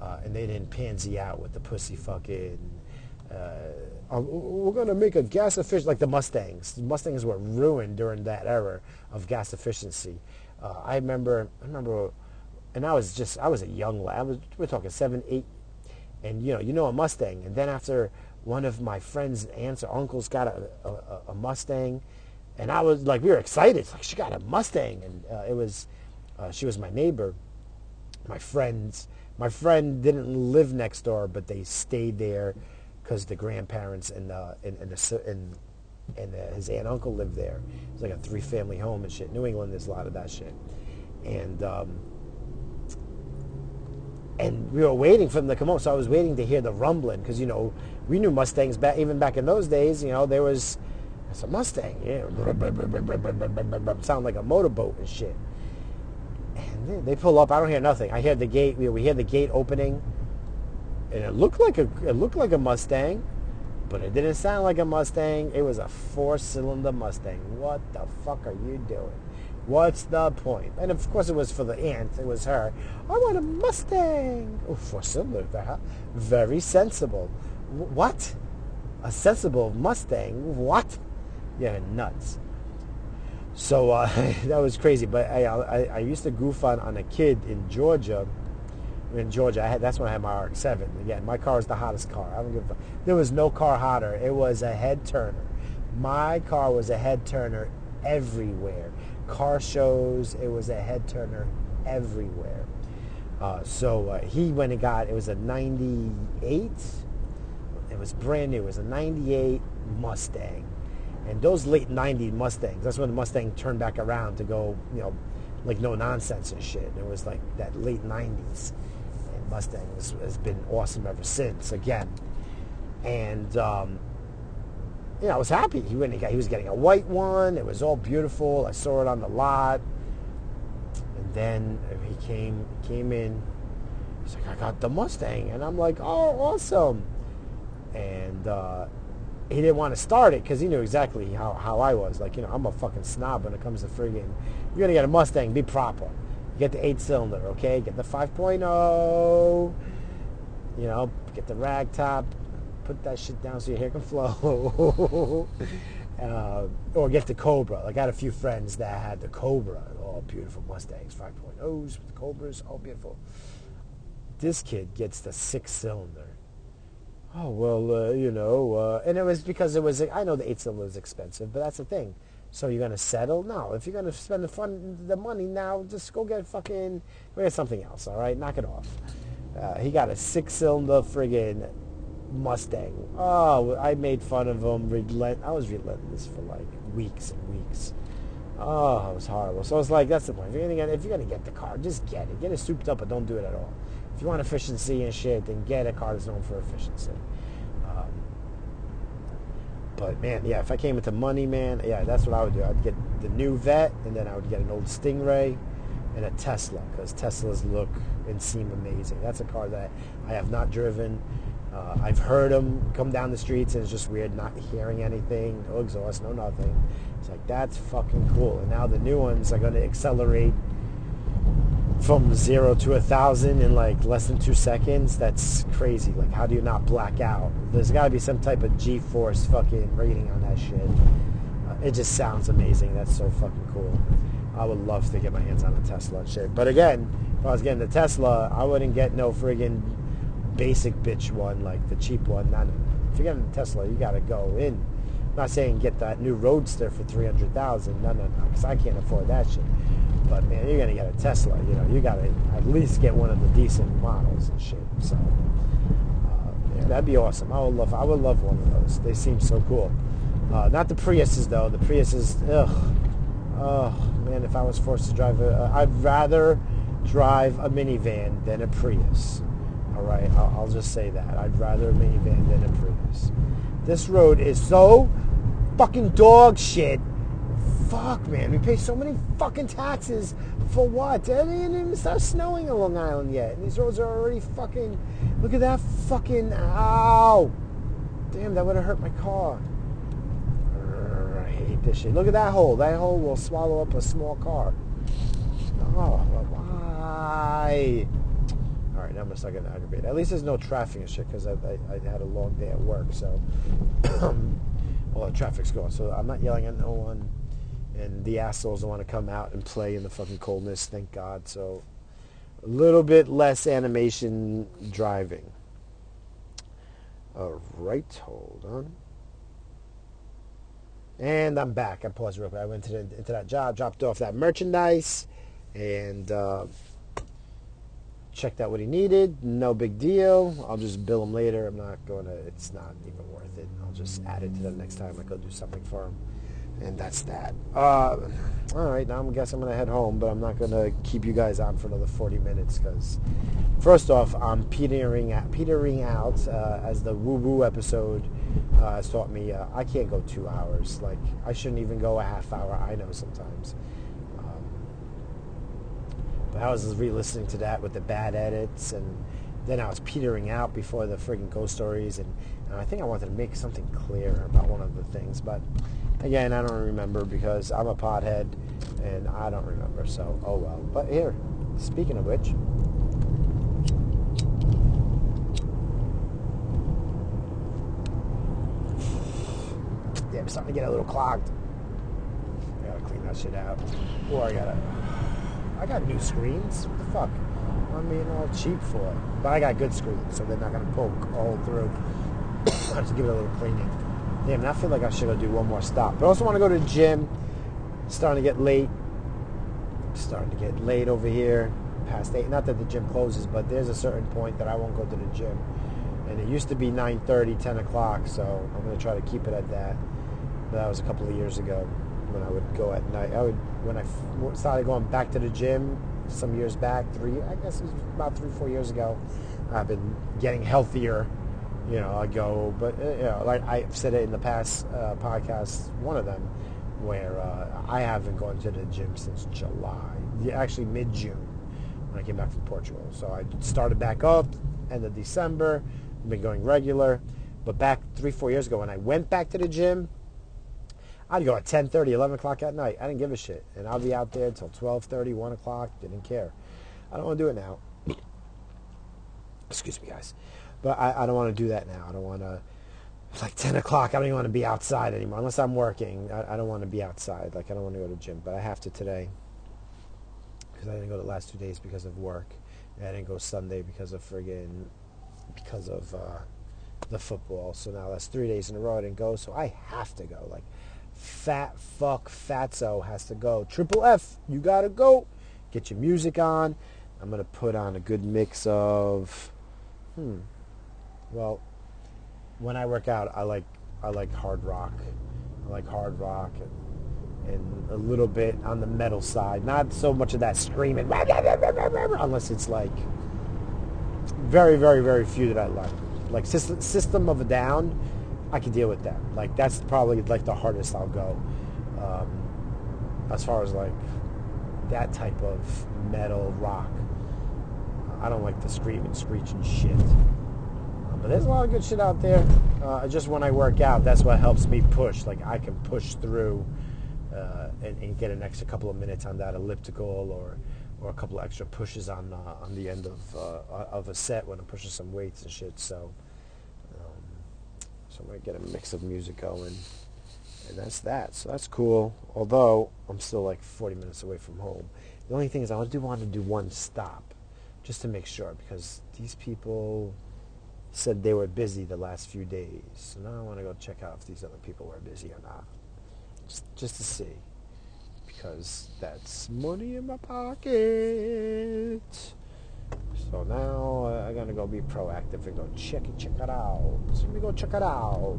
A: Uh, and they didn't pansy out with the pussy fucking. Uh, we're gonna make a gas efficient like the Mustangs. The Mustangs were ruined during that era of gas efficiency. Uh, I remember. I remember and I was just I was a young lad. I was, we're talking seven, eight, and you know you know a Mustang. And then after one of my friends' aunts or uncles got a, a, a Mustang, and I was like we were excited. like she got a Mustang, and uh, it was uh, she was my neighbor. My friends, my friend didn't live next door, but they stayed there because the grandparents and uh, and and, the, and and his aunt and uncle lived there. It's like a three family home and shit. New England, there's a lot of that shit, and. Um, and we were waiting for them to come home. So I was waiting to hear the rumbling because you know we knew Mustangs back even back in those days. You know there was it's a Mustang, yeah, sound like a motorboat and shit. And they, pull up. I don't hear nothing. I hear the gate. We, hear the gate opening, and it looked like a it looked like a Mustang, but it didn't sound like a Mustang. It was a four-cylinder Mustang. What the fuck are you doing? What's the point? And of course, it was for the aunt. It was her. I want a Mustang. Oh, for cylinder, very sensible. What? A sensible Mustang? What? Yeah, nuts. So uh, that was crazy. But I, I, I, used to goof on, on a kid in Georgia. In Georgia, I had, that's when I had my RX-7. Again, my car is the hottest car. I don't give a, There was no car hotter. It was a head turner. My car was a head turner everywhere car shows. It was a head turner everywhere. Uh, so uh, he went and got it was a 98 it was brand new it was a 98 mustang and those late 90s mustangs that's when the mustang turned back around to go you know like no nonsense and shit it was like that late 90s and mustang has been awesome ever since again and um, you know, I was happy. He went. He was getting a white one. It was all beautiful. I saw it on the lot, and then he came came in. He's like, I got the Mustang, and I'm like, oh, awesome. And uh, he didn't want to start it because he knew exactly how, how I was. Like, you know, I'm a fucking snob when it comes to friggin'. You're gonna get a Mustang, be proper. You get the eight cylinder, okay? Get the 5.0. You know, get the rag top, put that shit down so your hair can flow. uh, or get the Cobra. I got a few friends that had the Cobra. All beautiful Mustangs, 5.0s with the Cobras, all beautiful. This kid gets the six cylinder. Oh well, uh, you know, uh, and it was because it was. I know the eight cylinder is expensive, but that's the thing. So you're gonna settle? No. If you're gonna spend the fun, the money now, just go get fucking, go get something else. All right, knock it off. Uh, he got a six-cylinder friggin' Mustang. Oh, I made fun of him. Relent. I was relentless for like weeks and weeks. Oh, it was horrible. So I was like, that's the point. If you're gonna get, if you're gonna get the car, just get it. Get it souped up, but don't do it at all. If you want efficiency and shit, then get a car that's known for efficiency. Um, but man, yeah, if I came into money, man, yeah, that's what I would do. I'd get the new Vet, and then I would get an old Stingray and a Tesla because Teslas look and seem amazing. That's a car that I have not driven. Uh, I've heard them come down the streets and it's just weird not hearing anything, no exhaust, no nothing. It's like, that's fucking cool. And now the new ones are going to accelerate from zero to a thousand in like less than two seconds. That's crazy. Like, how do you not black out? There's got to be some type of G-force fucking rating on that shit. Uh, it just sounds amazing. That's so fucking cool. I would love to get my hands on a Tesla and shit. But again, if I was getting the Tesla, I wouldn't get no friggin' basic bitch one, like the cheap one. Not if you're getting a Tesla, you got to go in. I'm not saying get that new Roadster for three hundred thousand. No, no, no, because I can't afford that shit. But man, you're gonna get a Tesla. You know, you got to at least get one of the decent models and shit. So uh, yeah, that'd be awesome. I would love. I would love one of those. They seem so cool. Uh, not the Priuses though. The Priuses, ugh. Oh man, if I was forced to drive a, uh, I'd rather drive a minivan than a Prius. All right, I'll, I'll just say that. I'd rather a minivan than a Prius. This road is so fucking dog shit. fuck, man. We pay so many fucking taxes for what? It didn't even start snowing on Long Island yet. And these roads are already fucking... Look at that fucking... Ow! Damn, that would have hurt my car. I hate this shit. Look at that hole. That hole will swallow up a small car. Oh, why? All right, now I'm gonna start getting aggravated. At least there's no traffic and shit because I, I, I, had a long day at work, so all the traffic's going. So I'm not yelling at no one, and the assholes don't want to come out and play in the fucking coldness. Thank God. So a little bit less animation driving. All right, hold on. And I'm back. I paused real quick. I went to the, into that job, dropped off that merchandise, and uh, checked out what he needed. No big deal. I'll just bill him later. I'm not going to. It's not even worth it. I'll just add it to the next time I go do something for him, and that's that. Uh, all right, now I'm guess I'm gonna head home, but I'm not gonna keep you guys on for another 40 minutes because first off, I'm petering out, petering out uh, as the woo woo episode uh, has taught me. Uh, I can't go two hours. Like I shouldn't even go a half hour. I know sometimes. I was re-listening to that with the bad edits, and then I was petering out before the friggin' ghost stories, and, and I think I wanted to make something clear about one of the things, but again, I don't remember because I'm a pothead and I don't remember. So, oh well. But here, speaking of which, yeah, I'm starting to get a little clogged. I gotta clean that shit out. Or I gotta. I got new screens. What the fuck? I'm being all cheap for it. But I got good screens, so they're not gonna poke all through. I have to give it a little cleaning. Damn, I feel like I should go do one more stop. But I also want to go to the gym. It's starting to get late. It's starting to get late over here. Past eight. Not that the gym closes, but there's a certain point that I won't go to the gym. And it used to be 9.30, 10 o'clock, so I'm going to try to keep it at that. But that was a couple of years ago when I would go at night. I would when I started going back to the gym some years back, three I guess it was about three, four years ago. I've been getting healthier you know, I go, but uh, you know, like I've said it in the past uh, podcasts, one of them, where uh, I haven't gone to the gym since July, actually mid June, when I came back from Portugal. So I started back up end of December, been going regular, but back three, four years ago when I went back to the gym, I'd go at 10, 30, 11 o'clock at night. I didn't give a shit. And I'd be out there until 12, 30, 1 o'clock. Didn't care. I don't want to do it now. Excuse me, guys. But I, I don't want to do that now. I don't want to. It's like 10 o'clock. I don't even want to be outside anymore unless I'm working. I, I don't want to be outside. Like I don't want to go to gym, but I have to today because I didn't go the last two days because of work. And I didn't go Sunday because of friggin' because of uh, the football. So now that's three days in a row I didn't go. So I have to go. Like fat fuck fatso has to go. Triple F, you gotta go. Get your music on. I'm gonna put on a good mix of hmm well, when I work out, I like I like hard rock. I like hard rock and, and a little bit on the metal side. Not so much of that screaming, unless it's like very, very, very few that I like. Like System, System of a Down, I can deal with that. Like that's probably like the hardest I'll go. Um, as far as like that type of metal rock, I don't like the screaming, screeching shit. But there's a lot of good shit out there. Uh, just when I work out, that's what helps me push. Like I can push through uh, and, and, get an extra couple of minutes on that elliptical or or a couple of extra pushes on uh, on the end of uh, of a set when I'm pushing some weights and shit. So I'm gonna get a mix of music going, and that's that. So that's cool. Although I'm still like 40 minutes away from home. The only thing is I do want to do one stop just to make sure because these people said they were busy the last few days. So now I want to go check out if these other people were busy or not. Just, just to see. Because that's money in my pocket. So now uh, I'm to go be proactive and go check it, check it out. Let me go check it out.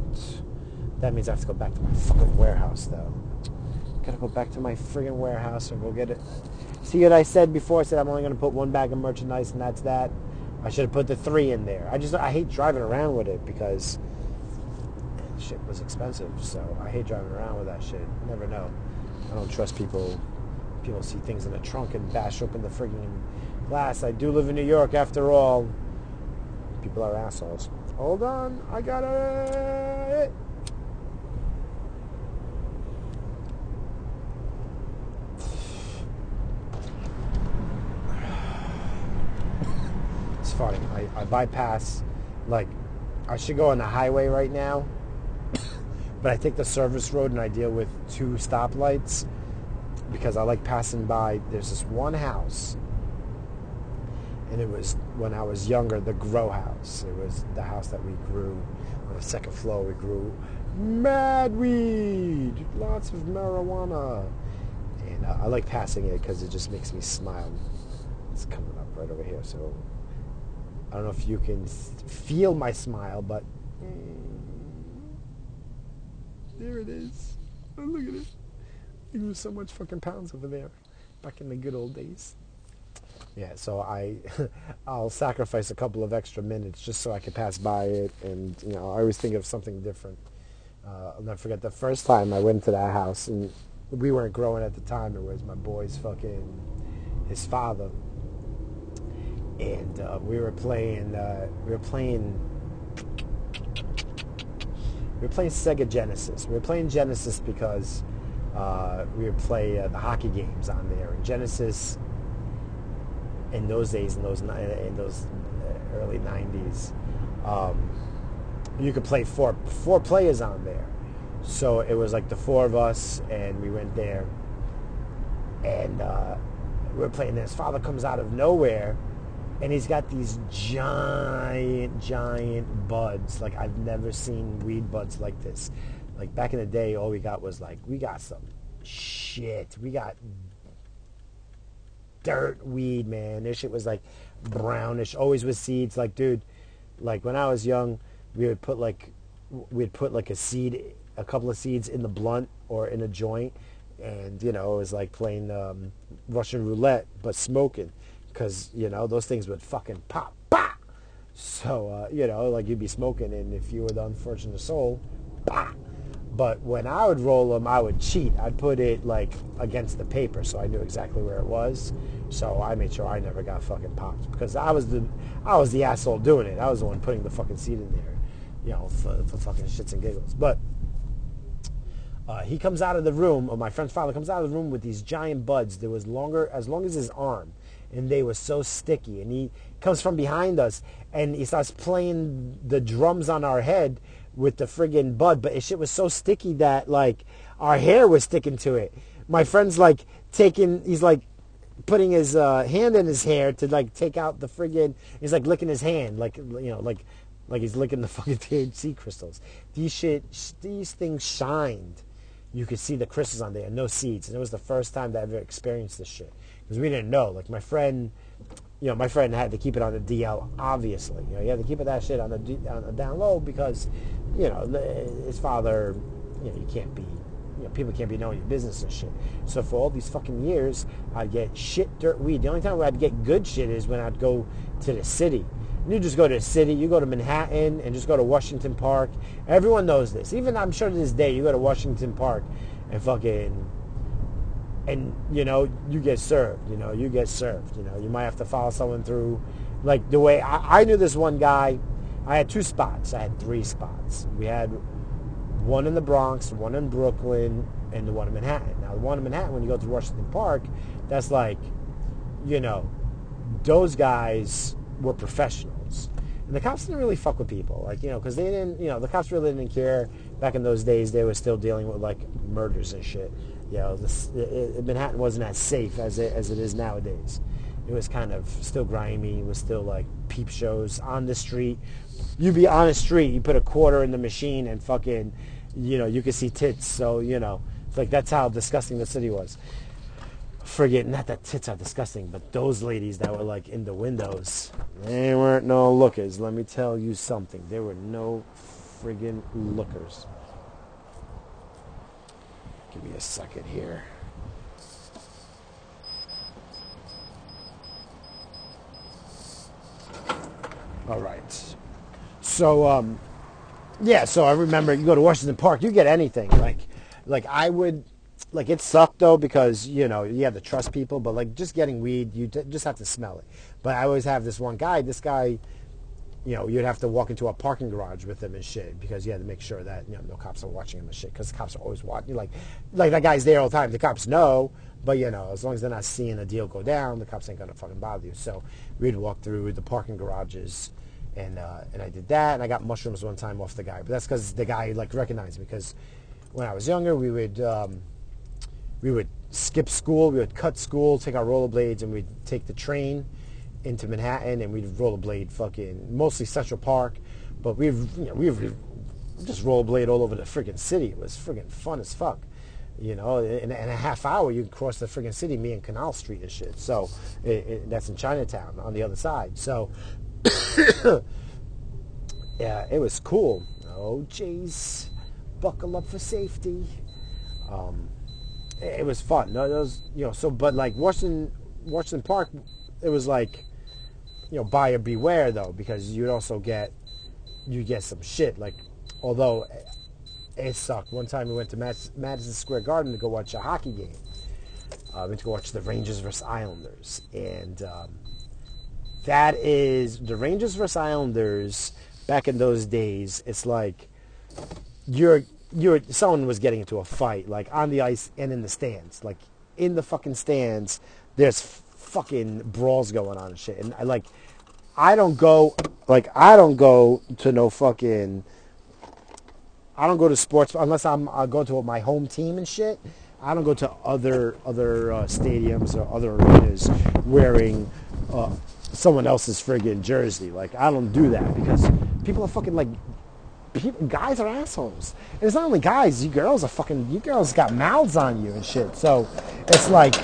A: That means I have to go back to my fucking warehouse though. Gotta go back to my friggin' warehouse and go get it. See what I said before? I said I'm only to put one bag of merchandise and that's that. I should have put the three in there. I just I hate driving around with it because shit was expensive. So I hate driving around with that shit. You never know. I don't trust people. People see things in the trunk and bash open the frigging glass. I do live in New York, after all. People are assholes. Hold on, I got eh. it. It's funny. I, I bypass, like, I should go on the highway right now, but I take the service road and I deal with two stoplights because I like passing by. There's this one house, and it was when I was younger, the grow house. It was the house that we grew on the second floor. We grew mad weed, lots of marijuana, and uh, I like passing it because it just makes me smile. It's coming up right over here, so I don't know if you can feel my smile, but there it is. Oh, look at it. There was so much fucking pounds over there back in the good old days. Yeah, so I, I'll sacrifice a couple of extra minutes just so I can pass by it, and you know, I always think of something different. Uh, I'll never forget the first time I went to that house, and we weren't growing at the time. It was my boy's fucking, his father, and uh, we were playing, uh, we were playing, we were playing Sega Genesis. We were playing Genesis because uh, we would play uh, the hockey games on there. And Genesis, in those days, in those in those uh, early '90s, um, you could play four four players on there. So it was like the four of us, and we went there, and uh, we're playing. This father comes out of nowhere, and he's got these giant, giant buds. Like I've never seen weed buds like this. Like back in the day, all we got was like we got some shit. We got dirt weed, man. This shit was like brownish, always with seeds. Like, dude, like when I was young, we would put like we'd put like a seed, a couple of seeds in the blunt or in a joint, and you know it was like playing um, Russian roulette but smoking, because you know those things would fucking pop, pop. So uh, you know, like you'd be smoking, and if you were the unfortunate soul, pop but when I would roll them, I would cheat. I'd put it like against the paper, so I knew exactly where it was. So I made sure I never got fucking popped because I was the I was the asshole doing it. I was the one putting the fucking seed in there, you know, for, for fucking shits and giggles. But uh, he comes out of the room, or my friend's father comes out of the room with these giant buds. that was longer, as long as his arm, and they were so sticky. And he comes from behind us, and he starts playing the drums on our head with the friggin' bud, but it shit was so sticky that like our hair was sticking to it. My friend's like taking, he's like putting his uh, hand in his hair to like take out the friggin'. He's like licking his hand, like you know, like like he's licking the fucking THC crystals. These shit, these things shined. You could see the crystals on there, no seeds, and it was the first time that I ever experienced this shit because we didn't know. Like my friend you know, my friend had to keep it on the DL, obviously. You know, he had to keep it that shit on the, on the down low because, you know, his father, you know, you can't be, you know, people can't be knowing your business and shit. So for all these fucking years, I'd get shit dirt weed. The only time where I'd get good shit is when I'd go to the city. You just go to the city, you go to Manhattan and just go to Washington Park. Everyone knows this. Even I'm sure to this day, you go to Washington Park and fucking and you know you get served you know you get served you know. You might have to follow someone through like the way I, I, knew this one guy. I had two spots. I had three spots. We had one in the bronx one in brooklyn and the one in manhattan. Now the one in manhattan when you go to washington park that's like you know those guys were professionals. And the cops didn't really fuck with people. Like you know because they didn't you know the cops really didn't care. Back in those days they were still dealing with like murders and shit you know, it, Manhattan wasn't as safe as it, as it is nowadays. It was kind of still grimy. It was still like peep shows on the street. You'd be on the street, you put a quarter in the machine and fucking, you know, you could see tits. So, you know, it's like that's how disgusting the city was. Forget, not that tits are disgusting, but those ladies that were like in the windows, they weren't no lookers. Let me tell you something. There were no friggin' lookers. Give me a second here. All right. So, um, yeah, so I remember you go to Washington Park, you get anything. Like, like I would, like it sucked though because you know you have to trust people, but like just getting weed, you just have to smell it. But I always have this one guy. This guy, you know, you'd have to walk into a parking garage with him and shit because you had to make sure that you know no cops are watching him and shit because cops are always watching. Like, like that guy's there all the time. The cops know, but you know, as long as they're not seeing a deal go down, the cops ain't gonna fucking bother you. So we'd walk through the parking garages. And, uh, and I did that, and I got mushrooms one time off the guy. But that's because the guy like recognized me. Because when I was younger, we would um, we would skip school, we would cut school, take our rollerblades, and we'd take the train into Manhattan, and we'd rollerblade fucking mostly Central Park, but we've you know we've just rollerblade all over the friggin' city. It was friggin' fun as fuck. You know, in, in a half hour you can cross the friggin' city, me and Canal Street and shit. So it, it, that's in Chinatown on the other side. So yeah, it was cool. Oh jeez, buckle up for safety. Um, it, it was fun. No, was, you know, so but like Washington, Washington Park, it was like, you know, buyer beware though, because you'd also get, you get some shit. Like, although it sucked. One time we went to Madison Square Garden to go watch a hockey game. Uh, we went to go watch the Rangers versus Islanders, and um, that is the Rangers versus Islanders. Back in those days, it's like you're you're someone was getting into a fight like on the ice and in the stands, like in the fucking stands. There's fucking brawls going on and shit, and I like. I don't go like I don't go to no fucking. I don't go to sports unless I'm I go to my home team and shit. I don't go to other other uh, stadiums or other arenas wearing uh, someone else's friggin' jersey. Like I don't do that because people are fucking like people, guys are assholes. And it's not only guys, you girls are fucking you girls got mouths on you and shit. So it's like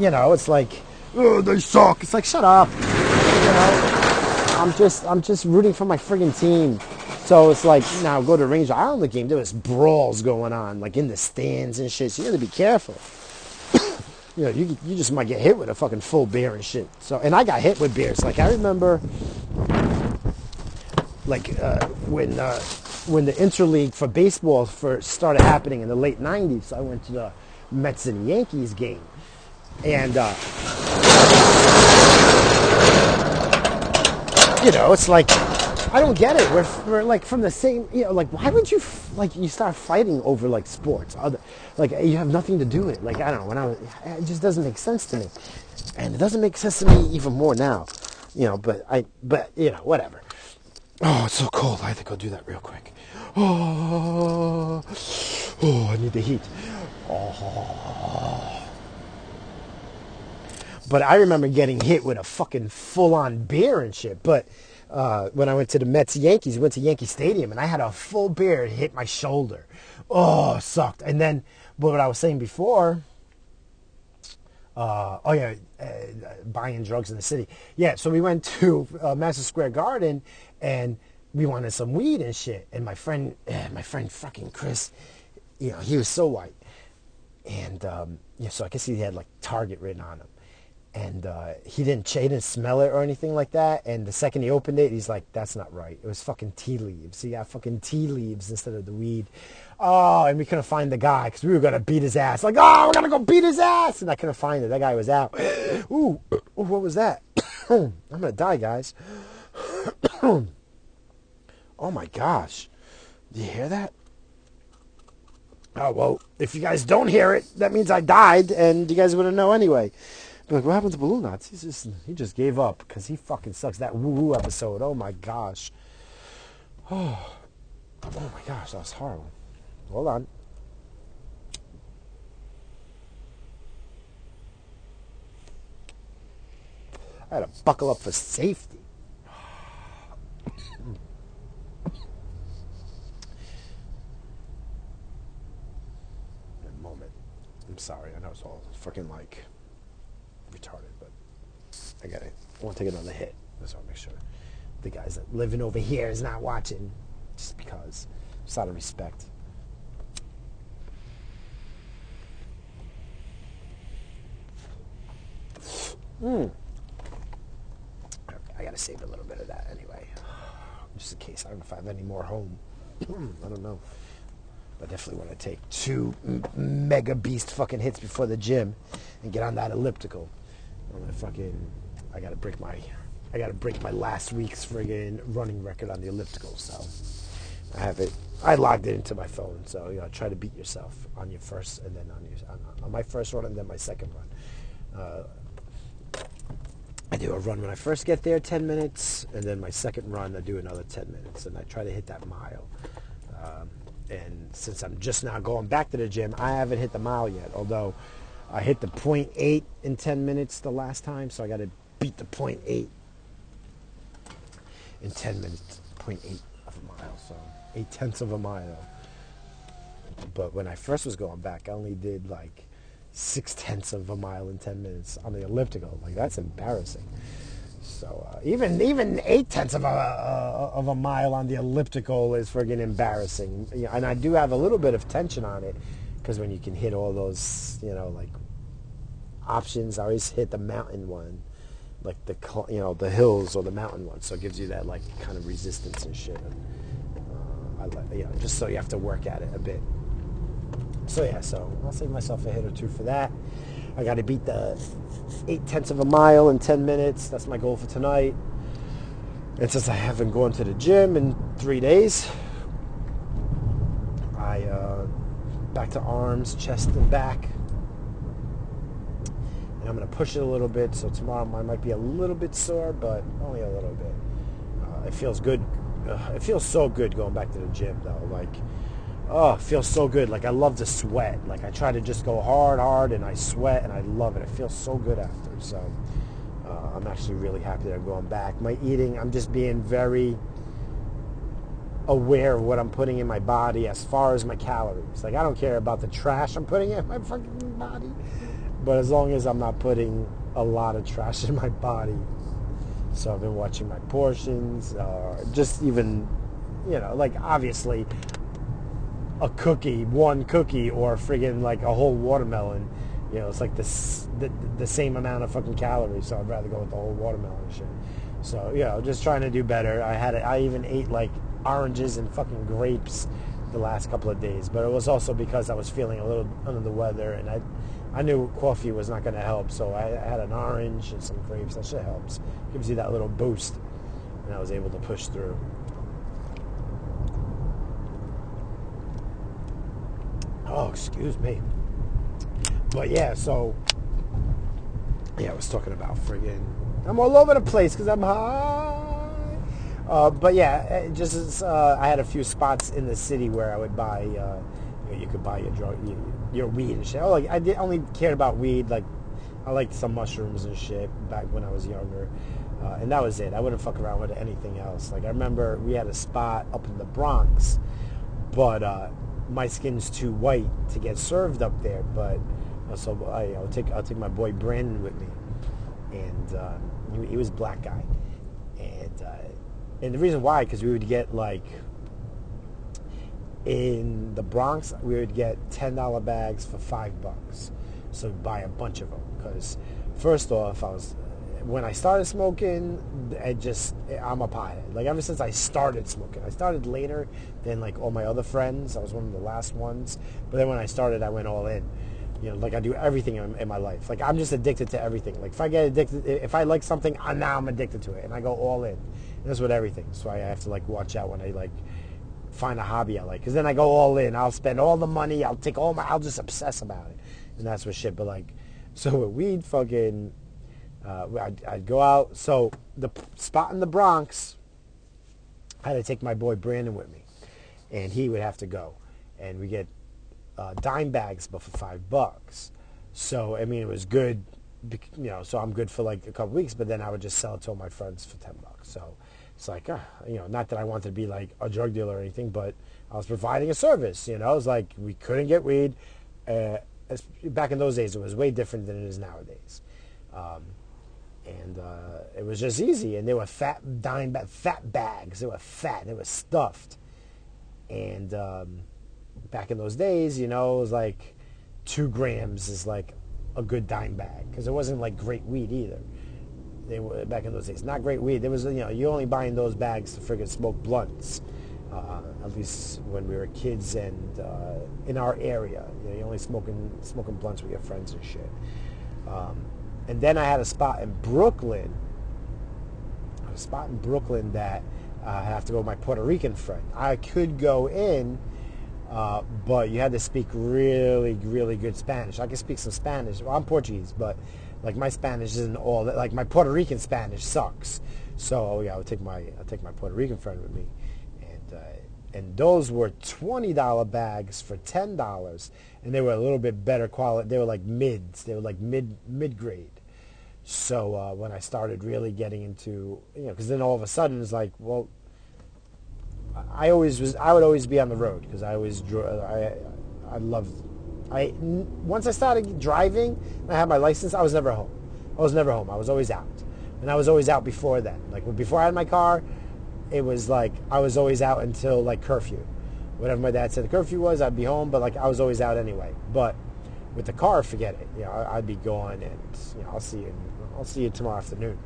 A: you know, it's like oh, they suck. It's like shut up. You know, I'm just I'm just rooting for my friggin' team. So it's like now go to Ranger Island game. There was brawls going on, like in the stands and shit. So you got to be careful you know, you, you just might get hit with a fucking full beer and shit. So, and I got hit with beers. Like I remember, like uh, when uh, when the interleague for baseball first started happening in the late '90s. I went to the Mets and Yankees game, and uh, you know, it's like I don't get it. We're, we're like from the same, you know, like why would you f- like you start fighting over like sports? Other, like you have nothing to do with it. Like I don't know. When I it just doesn't make sense to me, and it doesn't make sense to me even more now. You know, but I, but you know, whatever. Oh, it's so cold. I to go do that real quick. Oh, oh, I need the heat. Oh. But I remember getting hit with a fucking full-on beer and shit. But uh, when I went to the Mets Yankees, went to Yankee Stadium, and I had a full beer hit my shoulder. Oh, sucked. And then, but what I was saying before, uh, oh yeah, uh, buying drugs in the city. Yeah, so we went to uh, Madison Square Garden, and we wanted some weed and shit. And my friend, eh, my friend, fucking Chris, you know, he was so white, and um, yeah, so I guess he had like Target written on him and uh, he didn't he didn't smell it or anything like that. And the second he opened it, he's like, "That's not right. It was fucking tea leaves. He got fucking tea leaves instead of the weed." Oh, and we couldn't find the guy because we were gonna beat his ass. Like, oh, we're gonna go beat his ass, and I couldn't find it. That guy was out. Ooh, ooh what was that? I'm gonna die, guys. oh my gosh, do you hear that? Oh well, if you guys don't hear it, that means I died, and you guys wouldn't know anyway. Like, what happened to Balloon Knots? He's just he just gave up because he fucking sucks. That woo woo episode. Oh my gosh. Oh, oh my gosh, that was horrible. Hold on. I had to buckle up for safety. Moment. I'm sorry. I know it's all freaking like retarded, but I got it. I want to take another hit. Just want to make sure the guys that living over here is not watching, just because. Just out of respect. Mm. I gotta save a little bit of that anyway, just in case. I don't know if I have any more home. I don't know. I definitely want to take two mega beast fucking hits before the gym and get on that elliptical. I'm gonna fucking, I gotta break my, I gotta break my last week's friggin' running record on the elliptical. So I have it. I logged it into my phone. So you know, try to beat yourself on your first and then on your on, on my first run and then my second run. Uh, I do a run when I first get there, 10 minutes, and then my second run, I do another 10 minutes, and I try to hit that mile. Um, and since I'm just now going back to the gym, I haven't hit the mile yet, although I hit the 0.8 in 10 minutes the last time, so I got to beat the 0.8 in 10 minutes, 0.8 of a mile, so 8 tenths of a mile. But when I first was going back, I only did like six tenths of a mile in 10 minutes on the elliptical. Like, that's embarrassing. So uh, even even eight tenths of a uh, of a mile on the elliptical is friggin' embarrassing. And I do have a little bit of tension on it because when you can hit all those, you know, like options, I always hit the mountain one, like the you know the hills or the mountain one. So it gives you that like kind of resistance and shit. Uh, I like you know just so you have to work at it a bit. So yeah, so I'll save myself a hit or two for that. I got to beat the eight tenths of a mile in 10 minutes. That's my goal for tonight. And since I haven't gone to the gym in three days, I uh, back to arms, chest, and back. And I'm going to push it a little bit. So tomorrow I might be a little bit sore, but only a little bit. Uh, it feels good. Uh, it feels so good going back to the gym, though. Like oh, it feels so good. Like I love to sweat. Like I try to just go hard, hard, and I sweat, and I love it. It feels so good after. So uh, I'm actually really happy that I'm going back. My eating, I'm just being very aware of what I'm putting in my body as far as my calories. Like I don't care about the trash I'm putting in my fucking body, but as long as I'm not putting a lot of trash in my body. So I've been watching my portions, uh, just even, you know, like obviously a cookie, one cookie, or friggin' like a whole watermelon. You know, it's like this, the, the same amount of fucking calories. So I'd rather go with the whole watermelon shit. So you know, just trying to do better. I had I even ate like oranges and fucking grapes the last couple of days, but it was also because I was feeling a little under the weather, and I I knew coffee was not going to help, so I, I had an orange and some grapes. That shit helps, gives you that little boost, and I was able to push through. Oh, excuse me. But yeah, so yeah, I was talking about friggin' I'm all over the place because I'm high. Uh, but yeah, just as, uh, I had a few spots in the city where I would buy. Uh, you, know, you, could buy your drug, your, your weed and shit. Oh, like I did, only cared about weed. Like I liked some mushrooms and shit back when I was younger. Uh, and that was it. I wouldn't fuck around with anything else. Like I remember we had a spot up in the Bronx, but uh, my skin's too white to get served up there. But so I, will take I'll take my boy Brandon with me, and uh, he, he, was black guy, and the reason why because we would get like in the Bronx we would get ten dollar bags for five bucks, so buy a bunch of them because first off I was when I started smoking, I just I'm a pothead. Like ever since I started smoking, I started later than like all my other friends. I was one of the last ones, but then when I started, I went all in. You know, like I do everything in, in my life. Like I'm just addicted to everything. Like if I get addicted, if I like something, I, now I'm addicted to it, and I go all in. That's with everything. So I have to like watch out when I like find a hobby I like, because then I go all in. I'll spend all the money. I'll take all my. I'll just obsess about it, and that's what shit. But like, so with weed, fucking uh, I'd, I'd, go out. So the spot in the Bronx, I had to take my boy Brandon with me, and he would have to go. And we get uh, dime bags, but for five bucks. So I mean, it was good, you know. So I'm good for like a couple weeks, but then I would just sell it to all my friends for ten bucks. So it's like, uh, you know, not that I wanted to be like a drug dealer or anything, but I was providing a service. You know, it was like we couldn't get weed. Uh, back in those days, it was way different than it is nowadays. Um, and uh, it was just easy. And they were fat dime fat bags. They were fat. They were stuffed. And um, back in those days, you know, it was like two grams is like a good dime bag because it wasn't like great weed either. They were back in those days, not great weed. There was, you know, you're only buying those bags to friggin' smoke blunts. Uh, at least when we were kids and uh, in our area, you know, you're only smoking smoking blunts with your friends and shit. Um, and then I had a spot in Brooklyn, a spot in Brooklyn that uh, I have to go with my Puerto Rican friend. I could go in, uh, but you had to speak really, really good Spanish. I can speak some Spanish. Well, I'm Portuguese, but like my Spanish isn't all that. Like my Puerto Rican Spanish sucks. So yeah, I would take my I take my Puerto Rican friend with me, and uh, and those were twenty dollar bags for ten dollars, and they were a little bit better quality. They were like mids. They were like mid mid grade. So uh, when I started really getting into you know, because then all of a sudden it's like, well, I always was. I would always be on the road because I always drew. I I loved. I once I started driving, and I had my license. I was never home. I was never home. I was always out, and I was always out before then. Like before I had my car, it was like I was always out until like curfew. Whatever my dad said the curfew was, I'd be home. But like I was always out anyway. But with the car, forget it. You know, I'd be gone, and you know, I'll see you. I'll see you tomorrow afternoon.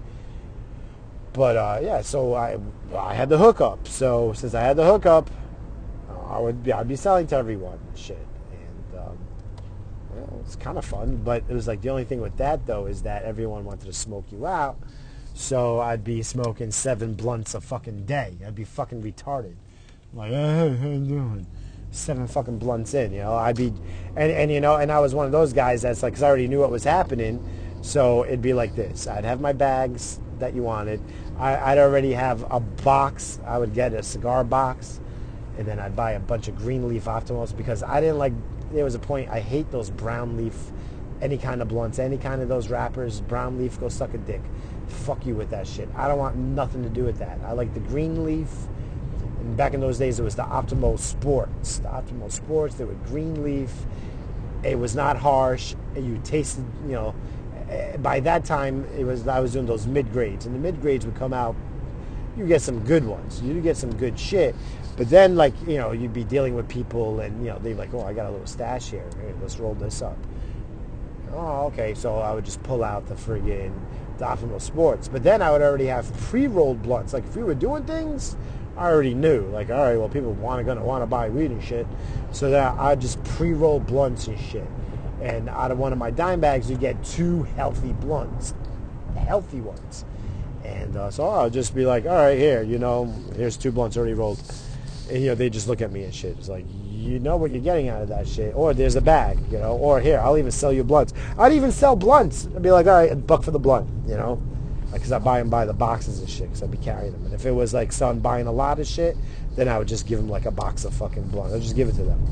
A: But uh, yeah, so I I had the hookup. So since I had the hookup, I would be I'd be selling to everyone shit. Well, it's kind of fun. But it was like the only thing with that though is that everyone wanted to smoke you out. So I'd be smoking seven blunts a fucking day. I'd be fucking retarded. Like, hey, how you doing? Seven fucking blunts in, you know. I'd be, and, and you know, and I was one of those guys that's like, because I already knew what was happening. So it'd be like this. I'd have my bags that you wanted. I, would already have a box. I would get a cigar box, and then I'd buy a bunch of green leaf Optimos because I didn't like. There was a point. I hate those brown leaf, any kind of blunts, any kind of those wrappers. Brown leaf, go suck a dick. Fuck you with that shit. I don't want nothing to do with that. I like the green leaf. And back in those days, it was the Optimo Sports. The Optimo Sports. They were green leaf. It was not harsh. You tasted, you know uh, by that time it was I was doing those mid grades, and the mid grades would come out. You get some good ones. You get some good shit. But then, like you know, you'd be dealing with people, and you know, they'd be like, "Oh, I got a little stash here. Hey, let's roll this up." Oh, okay. So I would just pull out the friggin' the Optimo Sports. But then I would already have pre-rolled blunts. Like if we were doing things, I already knew. Like, all right, well, people want gonna want to buy weed and shit. So that I'd just pre-roll blunts and shit. And out of one of my dime bags, you get two healthy blunts, healthy ones. And uh, so I'll just be like, all right, here, you know, here's two blunts already rolled. You know, they just look at me and shit. It's like, you know what you're getting out of that shit. Or there's a bag, you know, or here, I'll even sell you blunts. I'd even sell blunts. I'd be like, all right, a buck for the blunt, you know. Because I buy them by the boxes and shit, because I'd be carrying them. And if it was like someone buying a lot of shit, then I would just give them like a box of fucking blunt. I'd just give it to them.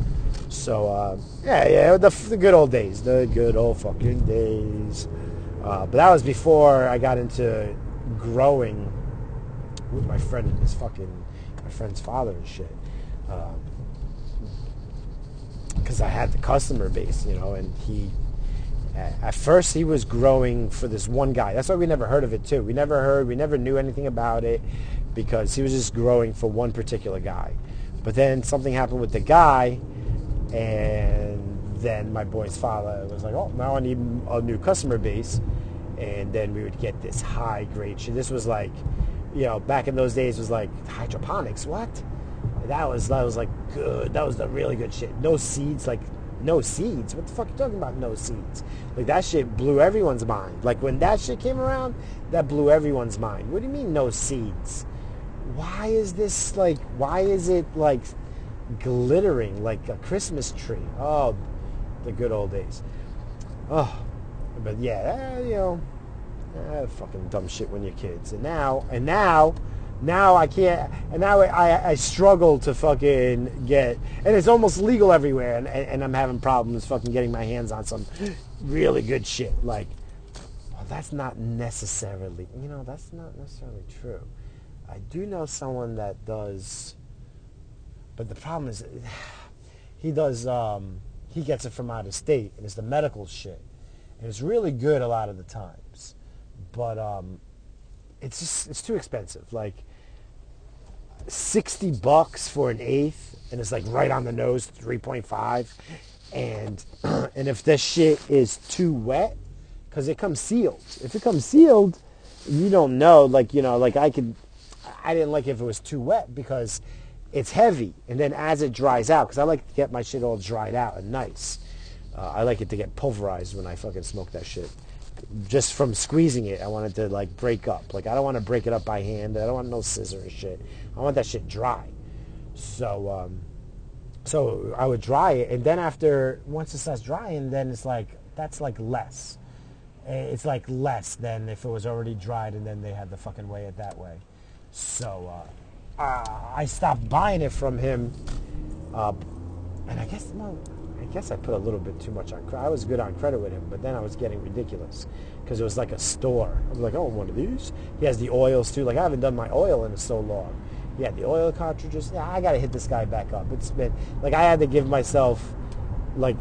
A: So uh, yeah, yeah, the, the, good old days, the good old fucking days. Uh, but that was before I got into growing with my friend and fucking friend's father and shit. Because um, I had the customer base, you know, and he at first he was growing for this one guy. That's why we never heard of it too. We never heard, we never knew anything about it because he was just growing for one particular guy. But then something happened with the guy and then my boy's father was like, oh, now I need a new customer base. And then we would get this high grade shit. This was like, you know, back in those days was like hydroponics. What? That was that was like good. That was the really good shit. No seeds, like no seeds. What the fuck are you talking about? No seeds. Like that shit blew everyone's mind. Like when that shit came around, that blew everyone's mind. What do you mean no seeds? Why is this like? Why is it like glittering like a Christmas tree. Oh, the good old days. Oh, but yeah, you know, eh, fucking dumb shit when you're kids. And now, and now, now I can't, and now I, I struggle to fucking get, and it's almost legal everywhere, and, and I'm having problems fucking getting my hands on some really good shit. Like, well, that's not necessarily, you know, that's not necessarily true. I do know someone that does but the problem is, he does. Um, he gets it from out of state, and it's the medical shit, and it's really good a lot of the times, but um, it's just it's too expensive. Like sixty bucks for an eighth, and it's like right on the nose, three point five, and and if this shit is too wet, because it comes sealed. If it comes sealed, you don't know. Like you know, like I could. I didn't like if it was too wet because it's heavy, and then as it dries out, because I like to get my shit all dried out and nice. Uh, I like it to get pulverized when I fucking smoke that shit. Just from squeezing it, I want it to like break up. Like I don't want to break it up by hand. I don't want no scissors and shit. I want that shit dry. So, um, so I would dry it, and then after once it starts drying, then it's like that's like less. Eh, It's like less than if it was already dried, and then they had to fucking weigh it that way. So uh, I stopped buying it from him, uh, and I guess well, I guess I put a little bit too much on. credit. I was good on credit with him, but then I was getting ridiculous because it was like a store. I was like, oh, one of these. He has the oils too. Like I haven't done my oil in so long. Yeah, the oil cartridges. Yeah, I got to hit this guy back up. It's been like I had to give myself like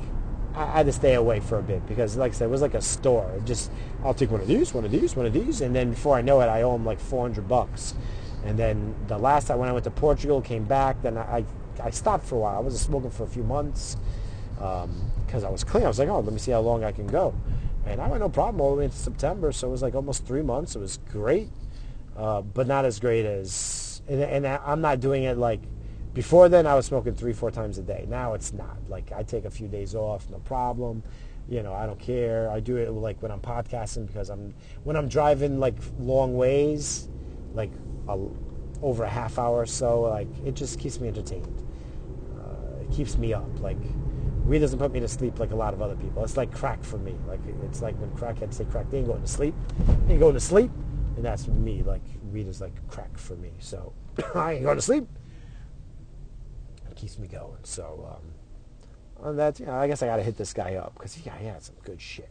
A: I had to stay away for a bit because, like I said, it was like a store. It just I'll take one of these, one of these, one of these, and then before I know it, I owe him like 400 bucks. And then the last time when I went to Portugal, came back, then I I stopped for a while. I wasn't smoking for a few months because I was clean. I was like, oh, let me see how long I can go. And I went no problem all the way into September, so it was like almost three months. It was great, uh, but not as great as. And, and I'm not doing it like before. Then I was smoking three, four times a day. Now it's not. Like I take a few days off, no problem. You know, I don't care. I do it like when I'm podcasting because I'm when I'm driving like long ways, like a, over a half hour or so. Like it just keeps me entertained. Uh, it keeps me up. Like weed doesn't put me to sleep like a lot of other people. It's like crack for me. Like it's like when crackheads say crack, they ain't going to sleep. They ain't going to sleep, and that's me. Like weed is like crack for me. So I ain't going to sleep. It keeps me going. So um, on that, you know, I guess I got to hit this guy up because he, had some good shit.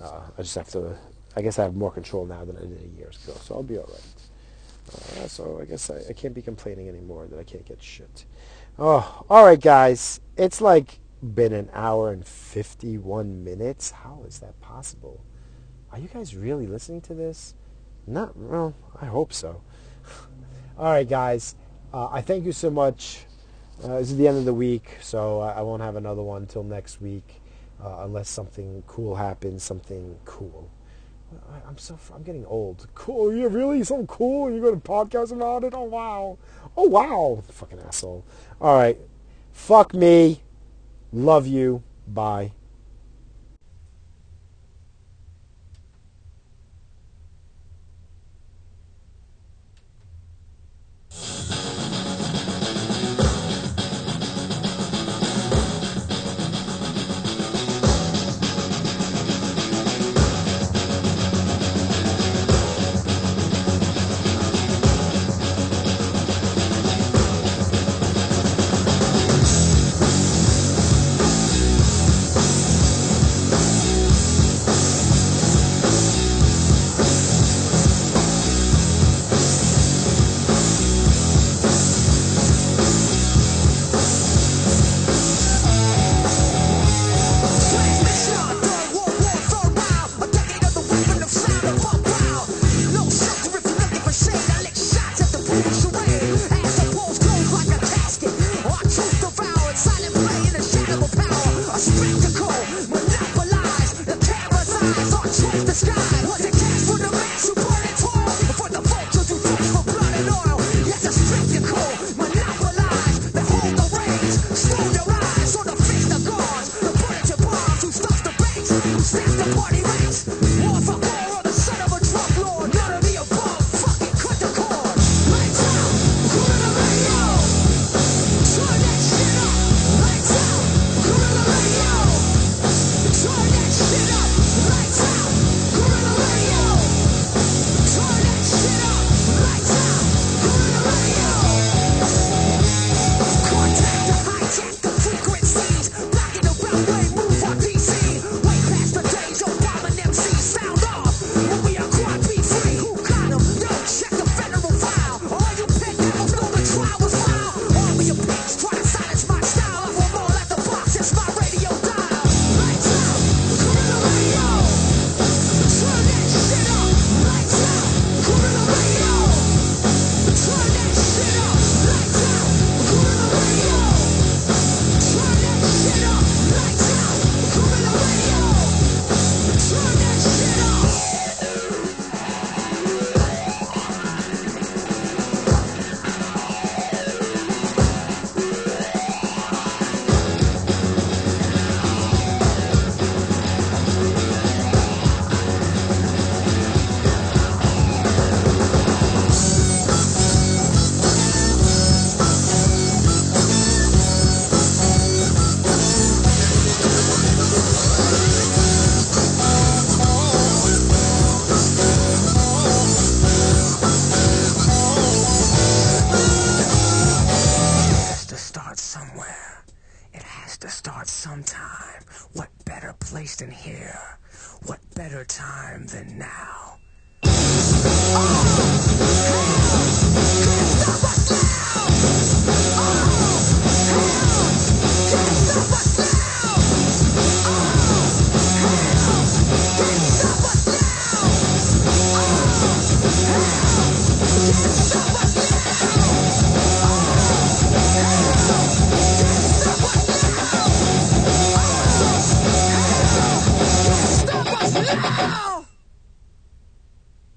A: Uh, I just have to. I guess I have more control now than I did years ago, so I'll be all right. Uh, so I guess I, I can't be complaining anymore that I can't get shit. Oh, all right, guys. It's like been an hour and 51 minutes. How is that possible? Are you guys really listening to this? Not, well, I hope so. All right, guys. Uh, I thank you so much. Uh, this is the end of the week, so I I won't have another one until next week, uh, unless something cool happens. Something cool. I, I'm so I'm getting old. Cool? You yeah, really? Something cool? You're going to podcast about it? Oh wow! Oh wow! Fucking asshole. All right. Fuck me. Love you. Bye.